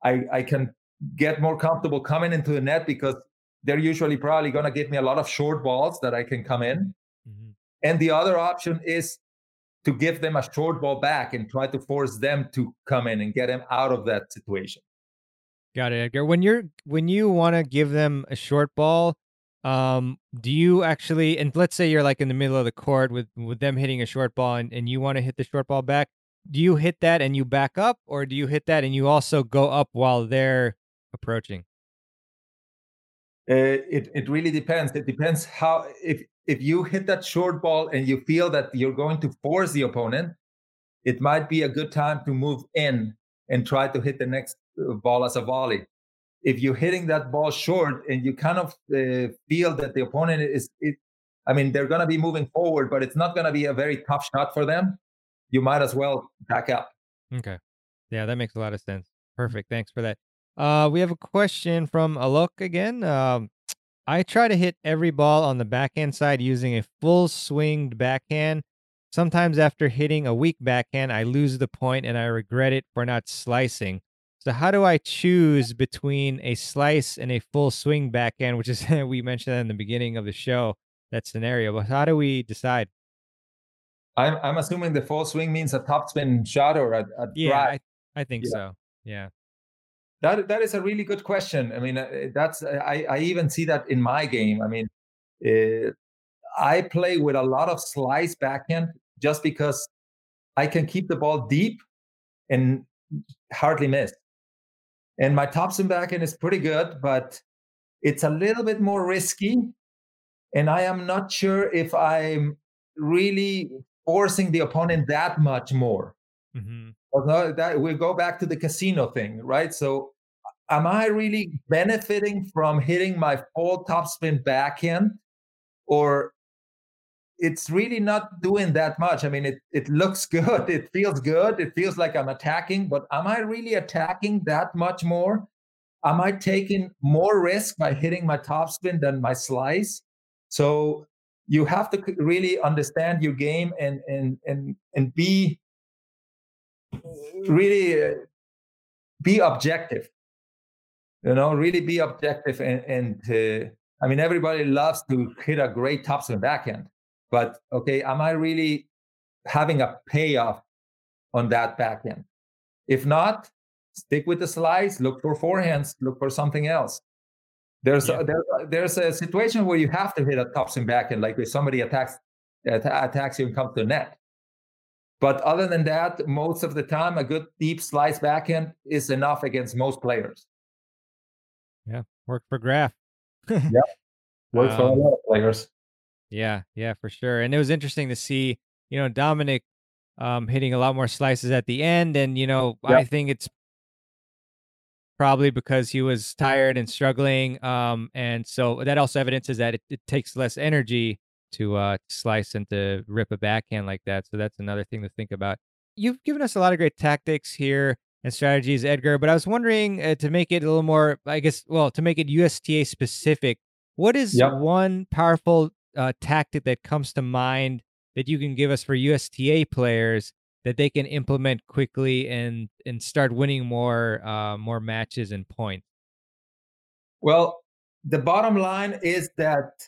I, I can get more comfortable coming into the net because they're usually probably going to give me a lot of short balls that I can come in. And the other option is to give them a short ball back and try to force them to come in and get them out of that situation. Got it, Edgar. When you're when you want to give them a short ball, um, do you actually, and let's say you're like in the middle of the court with with them hitting a short ball, and, and you want to hit the short ball back. Do you hit that and you back up, or do you hit that and you also go up while they're approaching? Uh, it it really depends. It depends how if if you hit that short ball and you feel that you're going to force the opponent, it might be a good time to move in and try to hit the next uh, ball as a volley. If you're hitting that ball short and you kind of uh, feel that the opponent is, it, I mean, they're going to be moving forward, but it's not going to be a very tough shot for them, you might as well back up. Okay. Yeah, that makes a lot of sense. Perfect. Thanks for that. Uh, we have a question from Alok again. Um, I try to hit every ball on the backhand side using a full swinged backhand. Sometimes after hitting a weak backhand, I lose the point and I regret it for not slicing. So how do I choose between a slice and a full swing backhand, which is we mentioned that in the beginning of the show, that scenario. But how do we decide? I'm I'm assuming the full swing means a topspin shot or a, a Yeah, drive. I, I think Yeah. so. Yeah. That that is a really good question. I mean, uh, that's I I even see that in my game. I mean, uh, I play with a lot of slice backhand just because I can keep the ball deep and hardly miss. And my topspin backhand is pretty good, but it's a little bit more risky. And I am not sure if I'm really forcing the opponent that much more. Hmm Although that we go back to the casino thing, right? So am I really benefiting from hitting my full topspin backhand? Or it's really not doing that much. I mean, it, it looks good, it feels good, it feels like I'm attacking, but am I really attacking that much more? Am I taking more risk by hitting my topspin than my slice? So you have to really understand your game and and and and be really uh, be objective you know really be objective and, and uh, i mean everybody loves to hit a great topspin backhand but okay am i really having a payoff on that backhand if not stick with the slice look for forehands look for something else. There's Yeah. a, there, there's a situation where you have to hit a topspin backhand like if somebody attacks atta- attacks you and comes to the net but other than that, most of the time, a good deep slice backhand is enough against most players. Yeah. Work for Graf. Works for a Um, lot of players. Yeah, yeah, for sure. And it was interesting to see, you know, Dominic um, hitting a lot more slices at the end. And, you know, I think it's probably because he was tired and struggling. Um, and so that also evidences that it, it takes less energy to uh, slice and to rip a backhand like that. So that's another thing to think about. You've given us a lot of great tactics here and strategies, Edgar, but I was wondering uh, to make it a little more, I guess, well, to make it USTA specific, what is Yep. one powerful uh, tactic that comes to mind that you can give us for USTA players that they can implement quickly and and start winning more uh, more matches and points? Well, the bottom line is that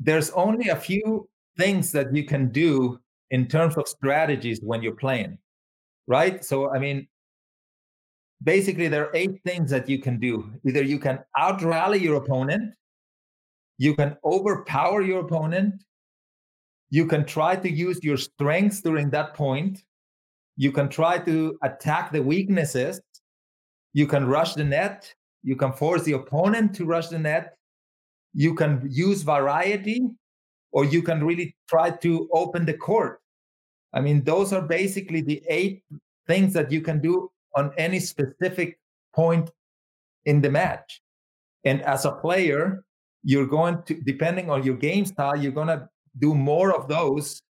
there's only a few things that you can do in terms of strategies when you're playing, right? So, I mean, basically, there are eight things that you can do. Either you can out rally your opponent, you can overpower your opponent, you can try to use your strengths during that point, you can try to attack the weaknesses, you can rush the net, you can force the opponent to rush the net, you can use variety, or you can really try to open the court. I mean, those are basically the eight things that you can do on any specific point in the match. And as a player, you're going to, depending on your game style, you're going to do more of those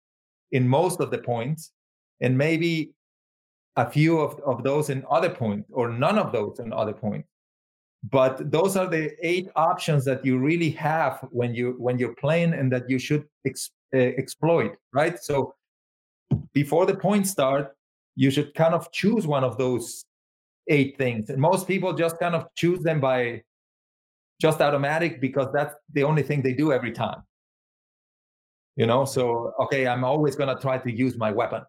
in most of the points, and maybe a few of, of those in other points, or none of those in other points. But those are the eight options that you really have when you when you're playing, and that you should ex, uh, exploit, right? So before the points start, you should kind of choose one of those eight things. And most people just kind of choose them by just automatic because that's the only thing they do every time. You know, so okay, I'm always going to try to use my weapon,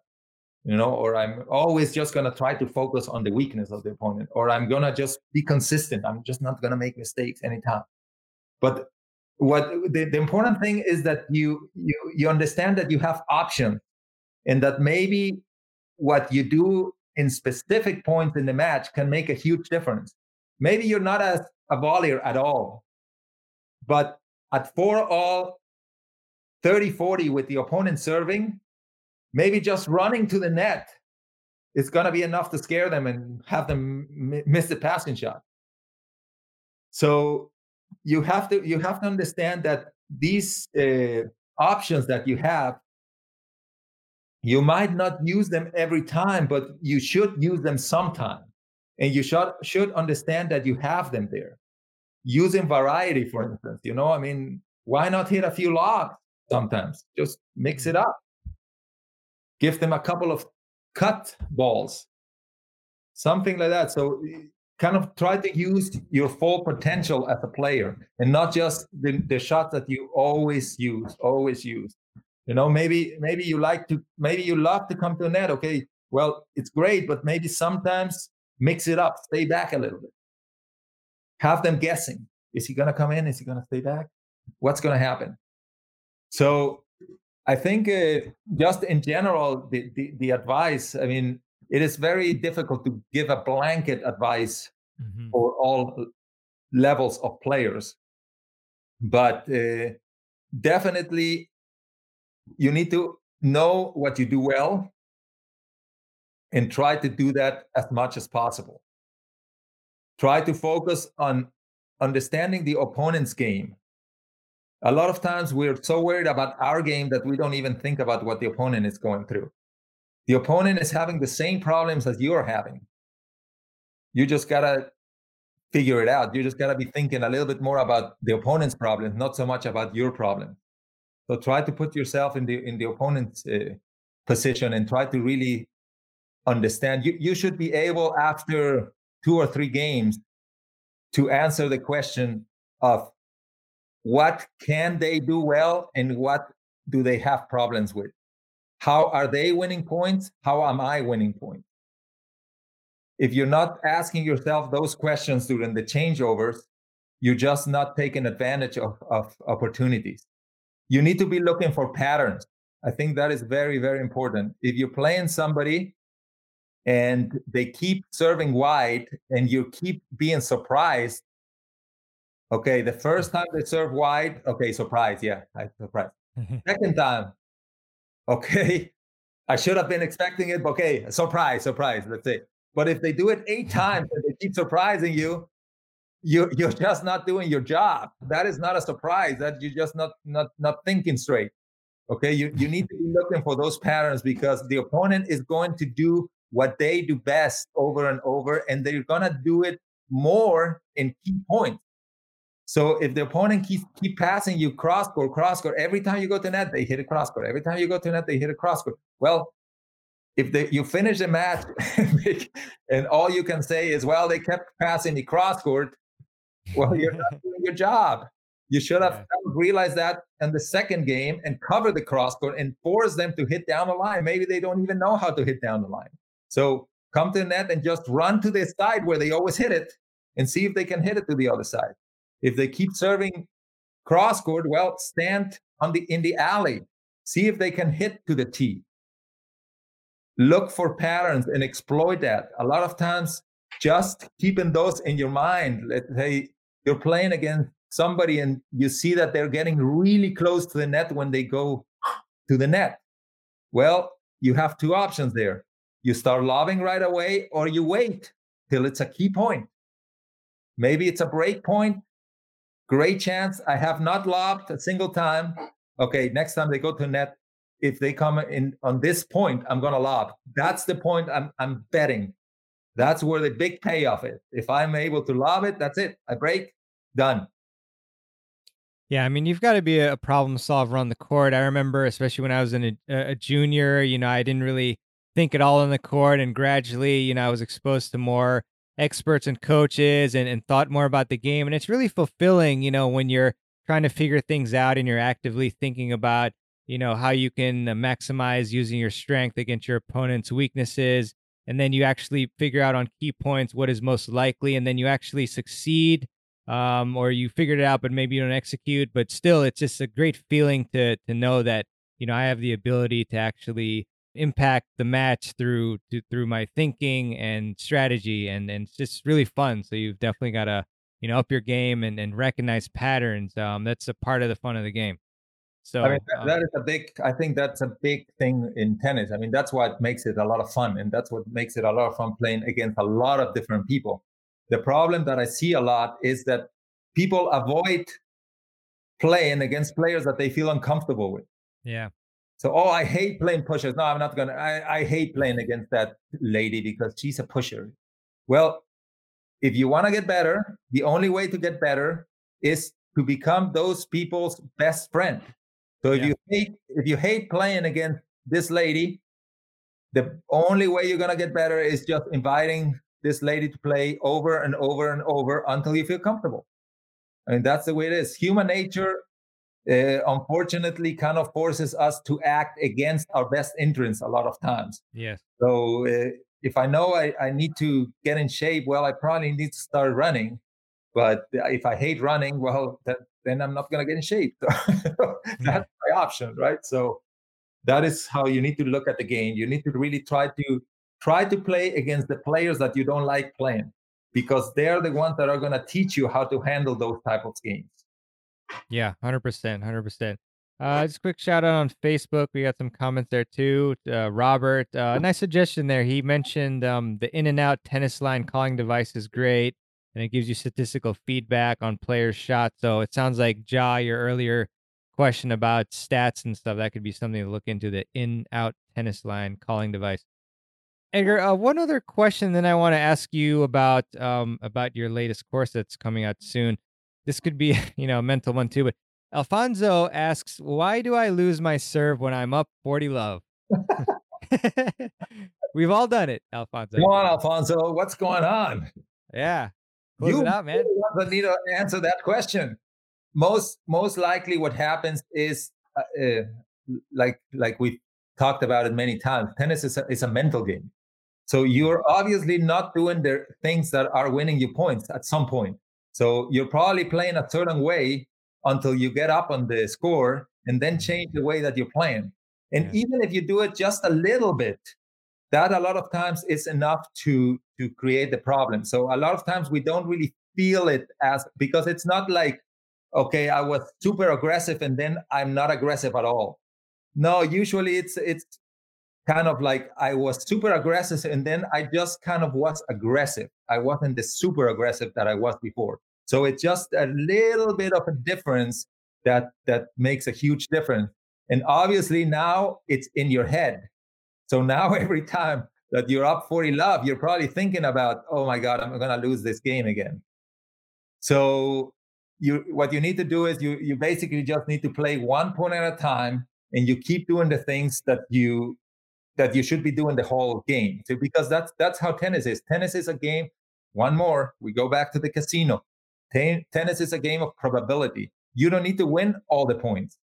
you know, or I'm always just going to try to focus on the weakness of the opponent, or I'm going to just be consistent. I'm just not going to make mistakes anytime. But what the, the important thing is that you you you understand that you have options and that maybe what you do in specific points in the match can make a huge difference. Maybe you're not as a volleyer at all, but at four all, 30, 40 with the opponent serving, maybe just running to the net is going to be enough to scare them and have them m- miss the passing shot. So you have to you have to understand that these uh, options that you have you might not use them every time but you should use them sometime. And you should should understand that you have them there. Using variety for instance you know i mean why not hit a few lobs sometimes? Just mix it up give them a couple of cut balls something like that. So eh, kind of try to use your full potential as a player and not just the, the shots that you always use always use. You know maybe maybe you like to maybe you love to come to the net okay well it's great but maybe sometimes mix it up stay back a little bit. Have them guessing. Is he to come in? Is he to stay back? What's to happen? So i think uh, just in general the, the, the advice i mean it is very difficult to give a blanket advice mm-hmm. for all levels of players. But uh, definitely you need to know what you do well and try to do that as much as possible. Try to focus on understanding the opponent's game a lot of times we're so worried about our game that we don't even think about what the opponent is going through the opponent is having the same problems as you're having. You just gotta figure it out. You just gotta be thinking a little bit more about the opponent's problems, not so much about your problem. So try to put yourself in the in the opponent's uh, position and try to really understand. You you should be able after two or three games to answer the question of what can they do well and what do they have problems with how are they winning points? How am I winning points? If you're not asking yourself those questions during the changeovers, you're just not taking advantage of, of opportunities. You need to be looking for patterns. I think that is very, very important. If you're playing somebody and they keep serving wide and you keep being surprised, okay, the first mm-hmm. time they serve wide, okay, surprise, yeah, I surprised. Mm-hmm. Second time, Okay. I should have been expecting it. but Okay. Surprise, surprise. Let's say. But if they do it eight times and they keep surprising you, you you're just not doing your job. That is not a surprise. That you're just not not not thinking straight. Okay. You you need to be looking for those patterns because the opponent is going to do what they do best over and over, and they're gonna do it more in key points. So if the opponent keeps keep passing you cross court, cross court, every time you go to net, they hit a cross court. Every time you go to net, they hit a cross court. Well, if they, you finish the match and all you can say is, well, they kept passing the cross court, well, you're not doing your job. You should have yeah. realized that in the second game and cover the cross court and force them to hit down the line. Maybe they don't even know how to hit down the line. So come to the net and just run to the side where they always hit it and see if they can hit it to the other side. If they keep serving cross court, well, stand on the in the alley, see if they can hit to the tee. Look for patterns and exploit that. A lot of times, just keeping those in your mind. Let's say you're playing against somebody and you see that they're getting really close to the net when they go to the net. Well, you have two options there. You start lobbing right away, or you wait till it's a key point. Maybe it's a break point, Great chance. I have not lobbed a single time. Okay, next time they go to net, if they come in on this point, I'm going to lob. That's the point I'm, I'm betting. That's where the big payoff is. If I'm able to lob it, that's it. I break, done. Yeah, I mean, you've got to be a problem solver on the court. I remember, especially when I was in a, a junior, you know, I didn't really think it all on the court, and gradually, you know, I was exposed to more experts and coaches and, and thought more about the game. And it's really fulfilling, you know, when you're trying to figure things out and you're actively thinking about, you know, how you can uh, maximize using your strength against your opponent's weaknesses. And then you actually figure out on key points what is most likely. And then you actually succeed um, or you figured it out, but maybe you don't execute. But still, it's just a great feeling to to know that, you know, I have the ability to actually impact the match through to, through my thinking and strategy and and it's just really fun so you've definitely got to you know up your game and, and recognize patterns um that's a part of the fun of the game So I mean, that, um, that is a big. I think that's a big thing in tennis. I mean, that's what makes it a lot of fun, and that's what makes it a lot of fun playing against a lot of different people. The problem that I see a lot is that people avoid playing against players that they feel uncomfortable with. Yeah. So, oh, I hate playing pushers. No, I'm not gonna. I, I hate playing against that lady because she's a pusher. Well, if you want to get better, the only way to get better is to become those people's best friend. So if yeah. you hate if you hate playing against this lady, the only way you're gonna get better is just inviting this lady to play over and over and over until you feel comfortable. I mean that's the way it is. Human nature uh, unfortunately kind of forces us to act against our best interests a lot of times. Yes. So uh, if I know I, I need to get in shape, well, I probably need to start running. But if I hate running, well, that, then I'm not going to get in shape. That's my option, right? So that is how you need to look at the game. You need to really try to try to play against the players that you don't like playing because they're the ones that are going to teach you how to handle those type of games. Yeah, hundred percent, hundred percent. Uh, just a quick shout out on Facebook. We got some comments there too. Uh, Robert, uh, nice suggestion there. He mentioned um, the in and out tennis line calling device is great, and it gives you statistical feedback on players' shots. So it sounds like Ja, your earlier question about stats and stuff, that could be something to look into. The in out tennis line calling device. Edgar, uh, one other question then I want to ask you about um, about your latest course that's coming out soon this could be, you know, a mental one too. But Alfonso asks, why do I lose my serve when I'm up 40 love? We've all done it, Alfonso. Come on, Alfonso. What's going on? Yeah. Close you it out, man. need to answer that question. Most most likely what happens is uh, uh, like like we talked about it many times. Tennis is a, is a mental game. So you're obviously not doing the things that are winning you points at some point. So you're probably playing a certain way until you get up on the score and then mm-hmm. change the way that you're playing. And yeah. even if you do it just a little bit, that a lot of times is enough to to create the problem. So a lot of times we don't really feel it as because it's not like okay, I was super aggressive and then I'm not aggressive at all. No, usually it's it's kind of like I was super aggressive and then I just kind of was aggressive. I wasn't the super aggressive that I was before. So it's just a little bit of a difference that that makes a huge difference. And obviously now it's in your head. So now every time that you're up 40 love, you're probably thinking about, oh my God, I'm gonna lose this game again. So you what you need to do is you you basically just need to play one point at a time and you keep doing the things that you that you should be doing the whole game. So because that's that's how tennis is. Tennis is a game. One more, we go back to the casino. Ten, tennis is a game of probability. You don't need to win all the points.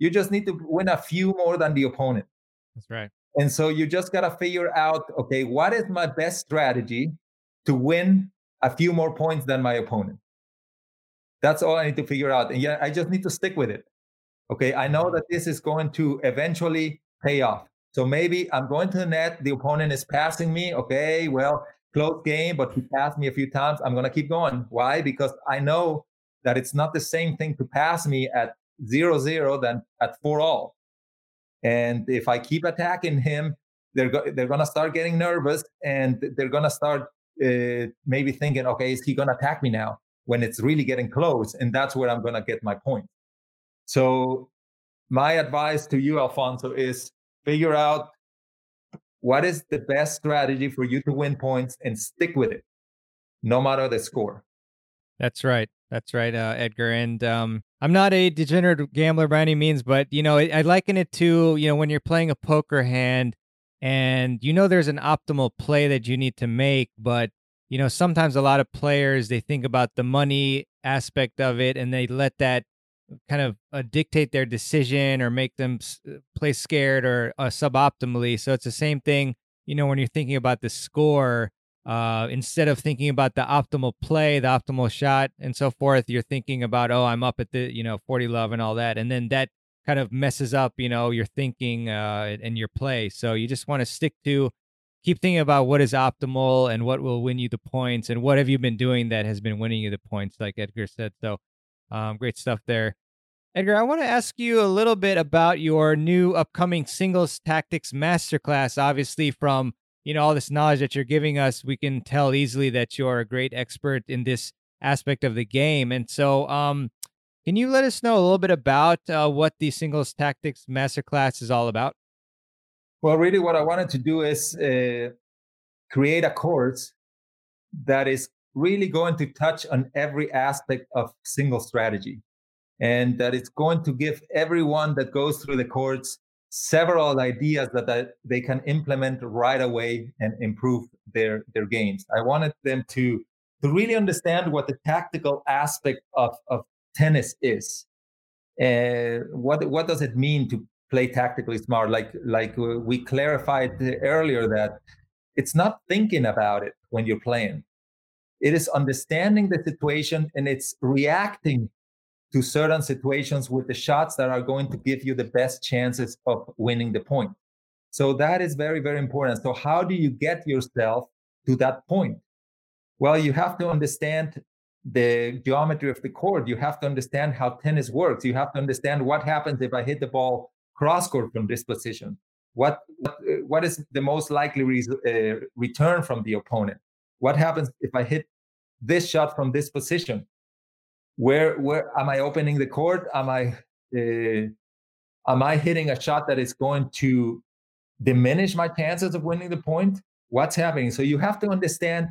You just need to win a few more than the opponent. That's right. And so you just got to figure out okay, what is my best strategy to win a few more points than my opponent? That's all I need to figure out. And yeah, I just need to stick with it. Okay, I know that this is going to eventually pay off. So maybe I'm going to the net, the opponent is passing me. Okay, well, close game, but he passed me a few times. I'm going to keep going. Why? Because I know that it's not the same thing to pass me at zero zero than at four all. And if I keep attacking him, they're go- they're going to start getting nervous and they're going to start uh, maybe thinking, okay, is he going to attack me now? When it's really getting close, and that's where I'm going to get my point. So, my advice to you, Alfonso, is figure out what is the best strategy for you to win points and stick with it no matter the score. That's right. That's right uh, edgar and um, i'm not a degenerate gambler by any means but you know I, I liken it to you know when you're playing a poker hand and you know there's an optimal play that you need to make but you know sometimes a lot of players they think about the money aspect of it and they let that kind of uh, dictate their decision or make them s- uh, play scared or uh, suboptimally. So it's the same thing, you know, when you're thinking about the score, uh, instead of thinking about the optimal play, the optimal shot, and so forth, you're thinking about, oh, I'm up at the, you know, 40 love and all that. And then that kind of messes up, you know, your thinking uh, and your play. So you just want to stick to, keep thinking about what is optimal and what will win you the points and what have you been doing that has been winning you the points, like Edgar said. So um, great stuff there. Edgar, I want to ask you a little bit about your new upcoming singles tactics masterclass. Obviously, from you know all this knowledge that you're giving us, we can tell easily that you're a great expert in this aspect of the game. And so, um, can you let us know a little bit about uh, what the singles tactics masterclass is all about? Well, really, what I wanted to do is uh, create a course that is really going to touch on every aspect of single strategy and that it's going to give everyone that goes through the course several ideas that, that they can implement right away and improve their their games. I wanted them to to really understand what the tactical aspect of, of tennis is. Uh, what what does it mean to play tactically smart? Like like we clarified earlier that it's not thinking about it when you're playing. It is understanding the situation and it's reacting to certain situations with the shots that are going to give you the best chances of winning the point. So that is very, very important. So, how do you get yourself to that point? Well, you have to understand the geometry of the court. You have to understand how tennis works. You have to understand what happens if I hit the ball cross court from this position. What, what, what is the most likely re- uh, return from the opponent? What happens if I hit this shot from this position? where where am I opening the court? Am I uh, am I hitting a shot that is going to diminish my chances of winning the point? What's happening? So you have to understand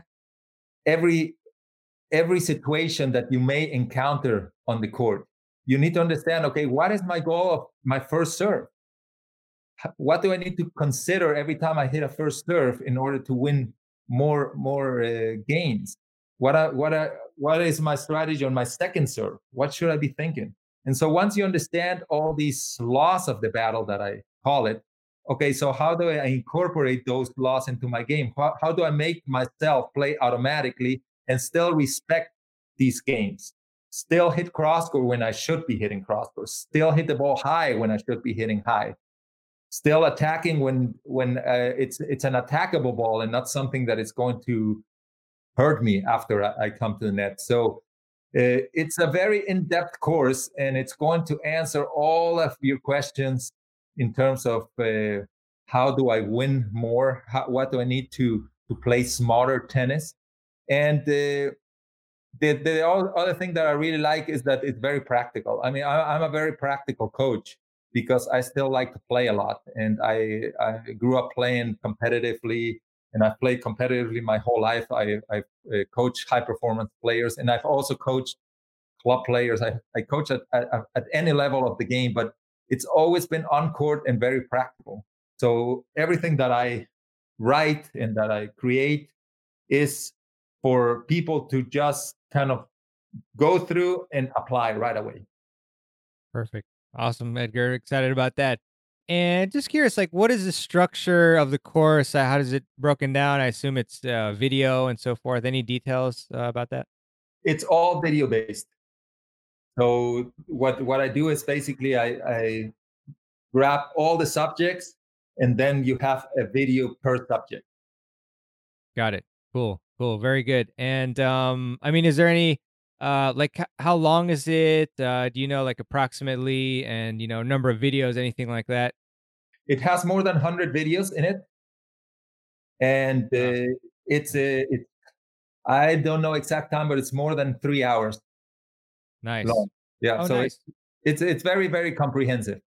every every situation that you may encounter on the court. You need to understand, okay, what is my goal of my first serve? What do I need to consider every time I hit a first serve in order to win more more uh, games? What I, what I, what is my strategy on my second serve? What should I be thinking? And so once you understand all these laws of the battle that I call it, okay, so how do I incorporate those laws into my game? How, how do I make myself play automatically and still respect these games? Still hit cross court when I should be hitting cross court. Still hit the ball high when I should be hitting high. Still attacking when when uh, it's it's an attackable ball and not something that is going to hurt me after I, come to the net. So uh, it's a very in-depth course, and it's going to answer all of your questions in terms of uh, how do I win more? How, what do I need to to play smarter tennis? And uh, the the other thing that I really like is that it's very practical. I mean, I, I'm a very practical coach because I still like to play a lot, and I I grew up playing competitively and I've played competitively my whole life. I, I've uh, coached high performance players, and I've also coached club players. I, I coach at, at, at any level of the game, but it's always been on court and very practical. So everything that I write and that I create is for people to just kind of go through and apply right away. Perfect. Awesome, Edgar. Excited about that. And just curious, like, what is the structure of the course? Uh, how does it broken down? I assume it's uh, video and so forth. Any details uh, about that? It's all video based. So what what I do is basically I, I grab all the subjects and then you have a video per subject. Got it. Cool. Cool. Very good. And um, I mean, is there any uh, like how long is it? Uh, do you know like approximately and you know number of videos, anything like that? It has more than hundred videos in it, and uh, it's a uh, it. I don't know exact time, but it's more than three hours. Nice. Long. Yeah. Oh, so nice. it's, it's it's very very comprehensive.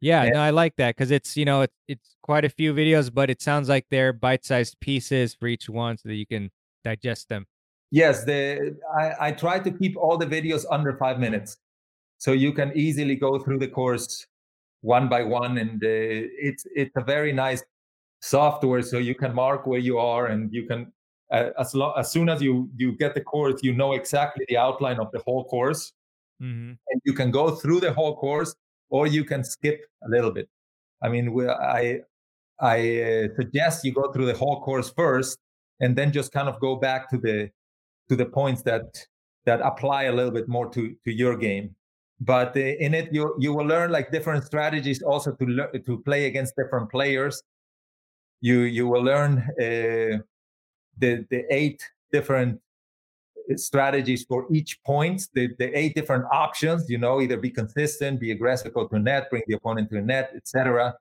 Yeah, no, I like that because it's you know it's it's quite a few videos, but it sounds like they're bite-sized pieces for each one, so that you can digest them. Yes, the I, I try to keep all the videos under five minutes, so you can easily go through the course one by one, and uh, it's it's a very nice software. So you can mark where you are, and you can uh, as lo- as soon as you you get the course, you know exactly the outline of the whole course, mm-hmm. and you can go through the whole course, or you can skip a little bit. I mean, we, I I uh, suggest you go through the whole course first, and then just kind of go back to the to the points that that apply a little bit more to to your game but uh, in it you you will learn like different strategies also to learn to play against different players you you will learn uh, the the eight different strategies for each point, the, the eight different options, you know, either be consistent, be aggressive, go to net, bring the opponent to net, etc. Uh,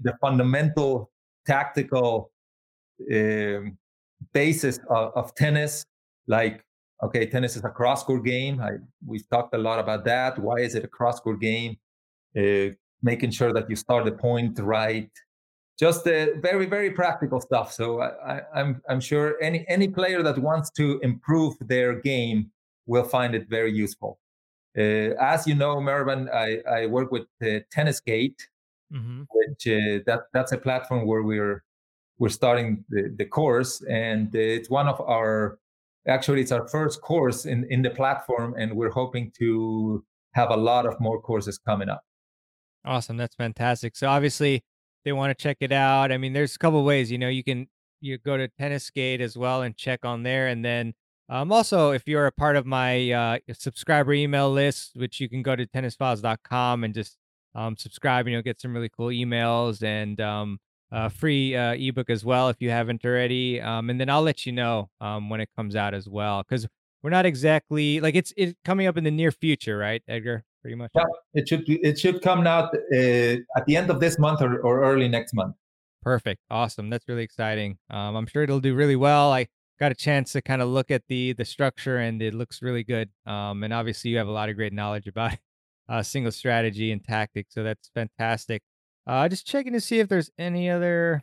the fundamental tactical um, basis of, of, tennis, like, okay, tennis is a cross-court game. I, we've talked a lot about that. Why is it a cross-court game? Uh, making sure that you start the point right, just uh, very very practical stuff. So I, am I'm, I'm sure any any player that wants to improve their game will find it very useful. Uh, as you know, Marvin, I, I work with uh, TennisGate, mm-hmm. which uh, that that's a platform where we're we're starting the, the course, and it's one of our actually it's our first course in in the platform, and we're hoping to have a lot of more courses coming up. Awesome, that's fantastic. So obviously they want to check it out. I mean, there's a couple ways. You know, you can you go to TennisGate as well and check on there, and then um, also if you're a part of my uh, subscriber email list, which you can go to tennisfiles.com and just um, subscribe, and you'll get some really cool emails and um, a free uh, ebook as well if you haven't already. Um, and then I'll let you know um, when it comes out as well, because we're not exactly like it's it coming up in the near future, right, Edgar? pretty much. Yeah, it should it should come out uh, at the end of this month or, or early next month. Perfect, awesome. That's really exciting. Um, I'm sure it'll do really well. I got a chance to kind of look at the the structure, and it looks really good. Um, and obviously, you have a lot of great knowledge about uh, single strategy and tactics, so that's fantastic. Uh, just checking to see if there's any other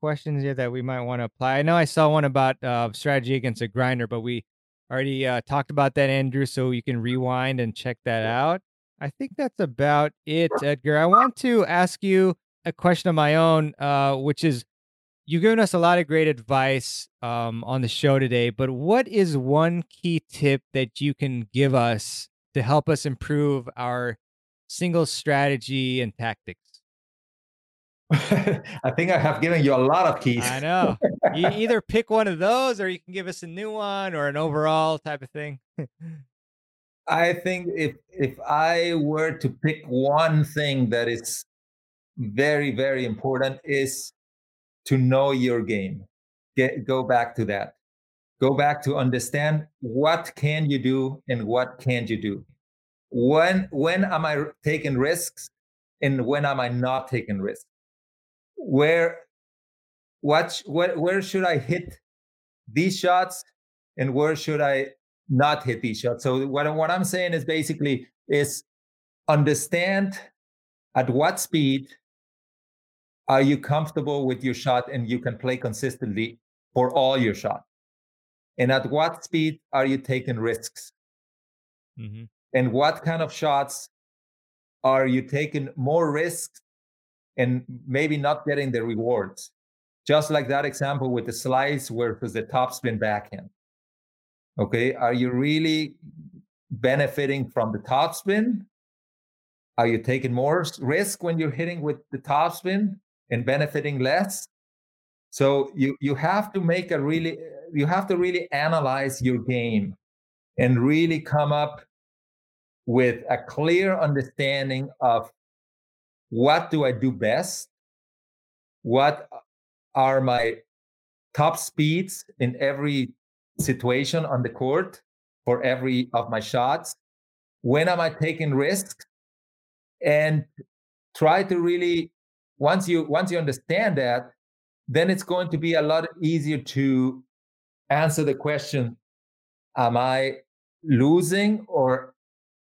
questions here that we might want to apply. I know I saw one about uh, strategy against a grinder, but we already uh, talked about that, Andrew, so you can rewind and check that out. I think that's about it, Edgar. I want to ask you a question of my own, uh, which is you've given us a lot of great advice um, on the show today, but what is one key tip that you can give us to help us improve our single strategy and tactics? I think I have given you a lot of keys. I know. You either pick one of those or you can give us a new one or an overall type of thing. I think if if I were to pick one thing that is very very important is to know your game. Get go back to that. Go back to understand what can you do and what can't you do. When when am I taking risks and when am I not taking risks? Where what where, where should I hit these shots and where should I not hit these shots? So what what I'm saying is basically is understand at what speed are you comfortable with your shot and you can play consistently for all your shots and at what speed are you taking risks mm-hmm. and what kind of shots are you taking more risks and maybe not getting the rewards. Just like that example with the slice versus the topspin backhand. Okay, are you really benefiting from the topspin? Are you taking more risk when you're hitting with the topspin and benefiting less? So you you have to make a really you have to really analyze your game and really come up with a clear understanding of what do I do best? What are my top speeds in every situation on the court for every of my shots? When am I taking risks? And try to really once you once you understand that, then it's going to be a lot easier to answer the question: Am I losing or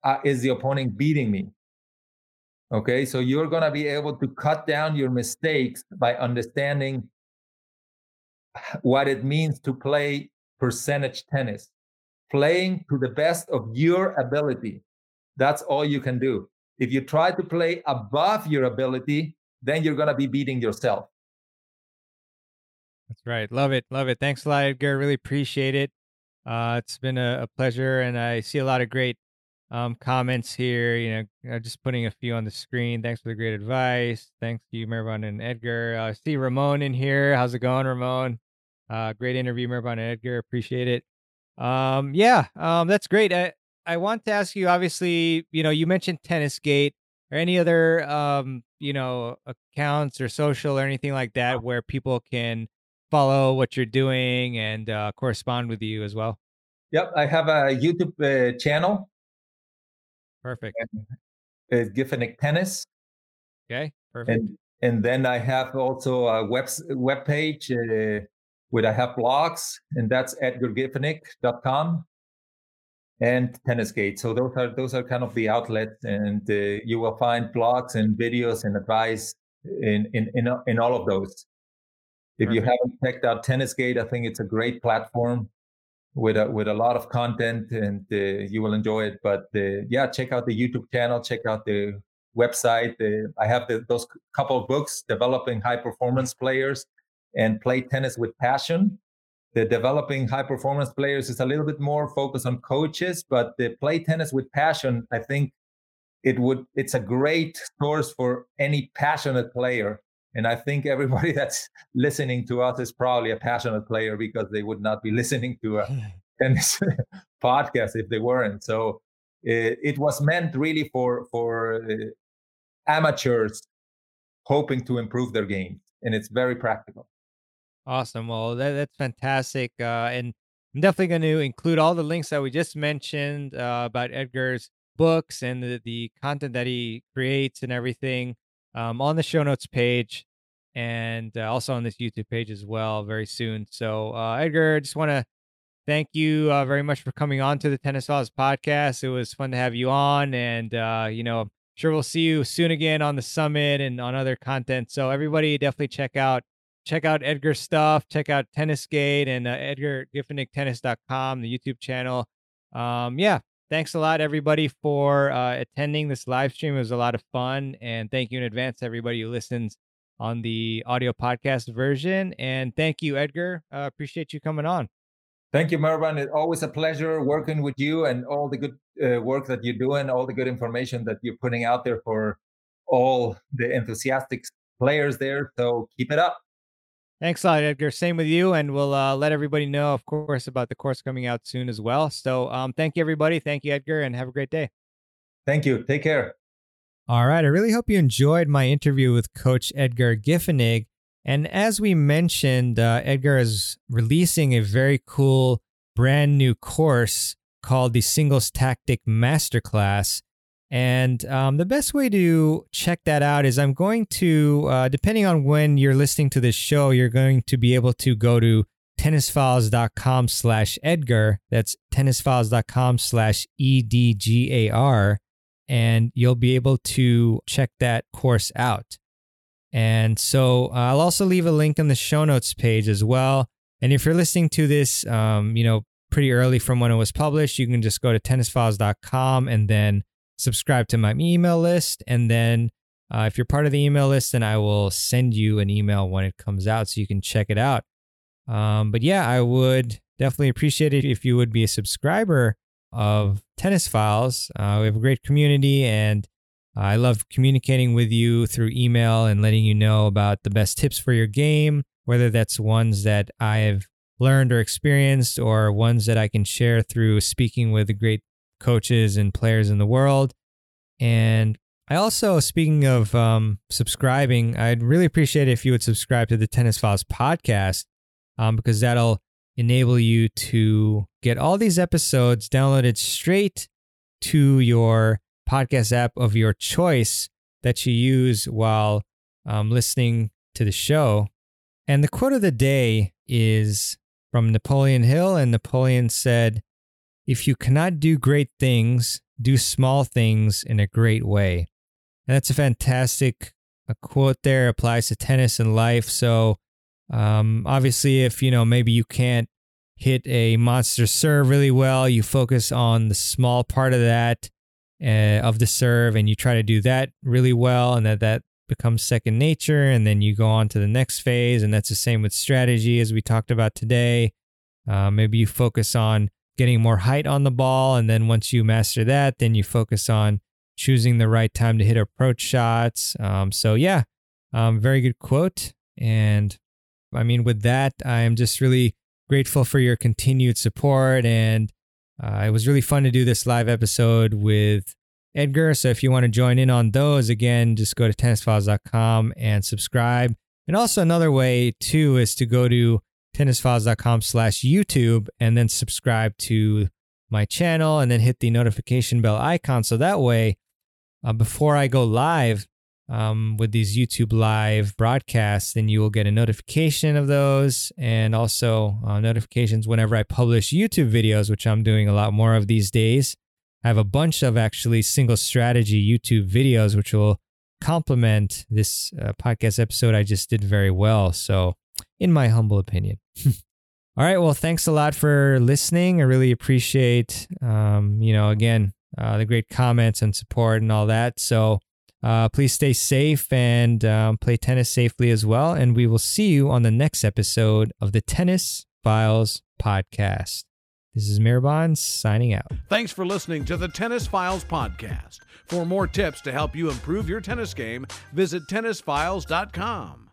uh, is the opponent beating me? Okay, so you're going to be able to cut down your mistakes by understanding what it means to play percentage tennis, playing to the best of your ability. That's all you can do. If you try to play above your ability, then you're going to be beating yourself. That's right. Love it. Love it. Thanks a lot, Edgar. Really appreciate it. Uh, it's been a, a pleasure, and I see a lot of great um, comments here. You know, just putting a few on the screen. Thanks for the great advice. Thanks to you, Marvin and Edgar. I uh, see Ramon in here. How's it going, Ramon? Uh, great interview, Marvin and Edgar. Appreciate it. Um, yeah, um, that's great. I, I want to ask you. Obviously, you know, you mentioned Tennis Gate or any other, um, you know, accounts or social or anything like that where people can follow what you're doing and uh, correspond with you as well. Yep, I have a YouTube uh, channel. Perfect. It's Giffenig Tennis. Okay, perfect. And and then I have also a web web page uh, where I have blogs, and that's edgargiffenig.com and Tennisgate. So those are those are kind of the outlets, and uh, you will find blogs and videos and advice in in in, in all of those. If Perfect. you haven't checked out Tennisgate, I think it's a great platform with a with a lot of content, and uh, you will enjoy it. But uh, yeah, check out the YouTube channel, check out the website. Uh, I have the, those couple of books, developing high performance players and play tennis with passion. The developing high performance players is a little bit more focused on coaches, but the play tennis with passion, I think it would it's a great source for any passionate player and I think everybody that's listening to us is probably a passionate player because they would not be listening to a tennis podcast if they weren't. So it, it was meant really for for uh, amateurs hoping to improve their game, and it's very practical. Awesome. Well, that, that's fantastic. Uh, and I'm definitely going to include all the links that we just mentioned uh, about Edgar's books and the, the content that he creates and everything um, on the show notes page and uh, also on this YouTube page as well very soon. So, uh, Edgar, just want to thank you uh, very much for coming on to the Tennis Laws podcast. It was fun to have you on, and uh, you know, I'm sure we'll see you soon again on the summit and on other content. So, everybody, definitely check out check out Edgar's stuff. Check out Tennisgate and uh, EdgarGiffenigTennis.com, the YouTube channel. Um, yeah, thanks a lot, everybody, for uh, attending this live stream. It was a lot of fun, and thank you in advance, everybody who listens on the audio podcast version. And thank you, Edgar. Uh, appreciate you coming on. Thank you, Marvin. It's always a pleasure working with you and all the good uh, work that you're doing, all the good information that you're putting out there for all the enthusiastic players there. So keep it up. Thanks a lot, Edgar. Same with you. And we'll uh, let everybody know, of course, about the course coming out soon as well. So um, thank you, everybody. Thank you, Edgar, and have a great day. Thank you. Take care. All right. I really hope you enjoyed my interview with Coach Edgar Giffenig. And as we mentioned, uh, Edgar is releasing a very cool brand new course called the Singles Tactic Masterclass. And um, the best way to check that out is I'm going to, uh, depending on when you're listening to this show, you're going to be able to go to tennisfiles.com slash Edgar. That's tennisfiles.com slash E-D-G-A-R and you'll be able to check that course out. And so uh, I'll also leave a link in the show notes page as well. And if you're listening to this, um, you know, pretty early from when it was published, you can just go to tennisfiles.com and then subscribe to my email list. And then uh, if you're part of the email list, then I will send you an email when it comes out so you can check it out. Um, but yeah, I would definitely appreciate it if you would be a subscriber of Tennis Files. Uh, we have a great community, and I love communicating with you through email and letting you know about the best tips for your game, whether that's ones that I've learned or experienced or ones that I can share through speaking with the great coaches and players in the world. And I also, speaking of um, subscribing, I'd really appreciate if you would subscribe to the Tennis Files podcast um, because that'll enable you to get all these episodes downloaded straight to your podcast app of your choice that you use while um, listening to the show. And the quote of the day is from Napoleon Hill. And Napoleon said, If you cannot do great things, do small things in a great way. And that's a fantastic a quote there, applies to tennis and life. So um, obviously, if you know maybe you can't hit a monster serve really well, you focus on the small part of that uh, of the serve, and you try to do that really well, and that that becomes second nature, and then you go on to the next phase, and that's the same with strategy as we talked about today. Uh, maybe you focus on getting more height on the ball, and then once you master that, then you focus on choosing the right time to hit approach shots. Um, so yeah, um, very good quote, and I mean, with that, I am just really grateful for your continued support. And uh, it was really fun to do this live episode with Edgar. So if you want to join in on those, again, just go to tennisfiles.com and subscribe. And also, another way too is to go to tennisfiles.com slash YouTube and then subscribe to my channel and then hit the notification bell icon. So that way, uh, before I go live um, with these YouTube live broadcasts, then you will get a notification of those and also uh, notifications whenever I publish YouTube videos, which I'm doing a lot more of these days. I have a bunch of actually single strategy YouTube videos, which will complement this uh, podcast episode I just did very well. So, in my humble opinion. All right. Well, thanks a lot for listening. I really appreciate, um, you know, again, uh, the great comments and support and all that. So uh, please stay safe and um, play tennis safely as well. And we will see you on the next episode of the Tennis Files podcast. This is Marvin signing out. Thanks for listening to the Tennis Files podcast. For more tips to help you improve your tennis game, visit tennisfiles.com.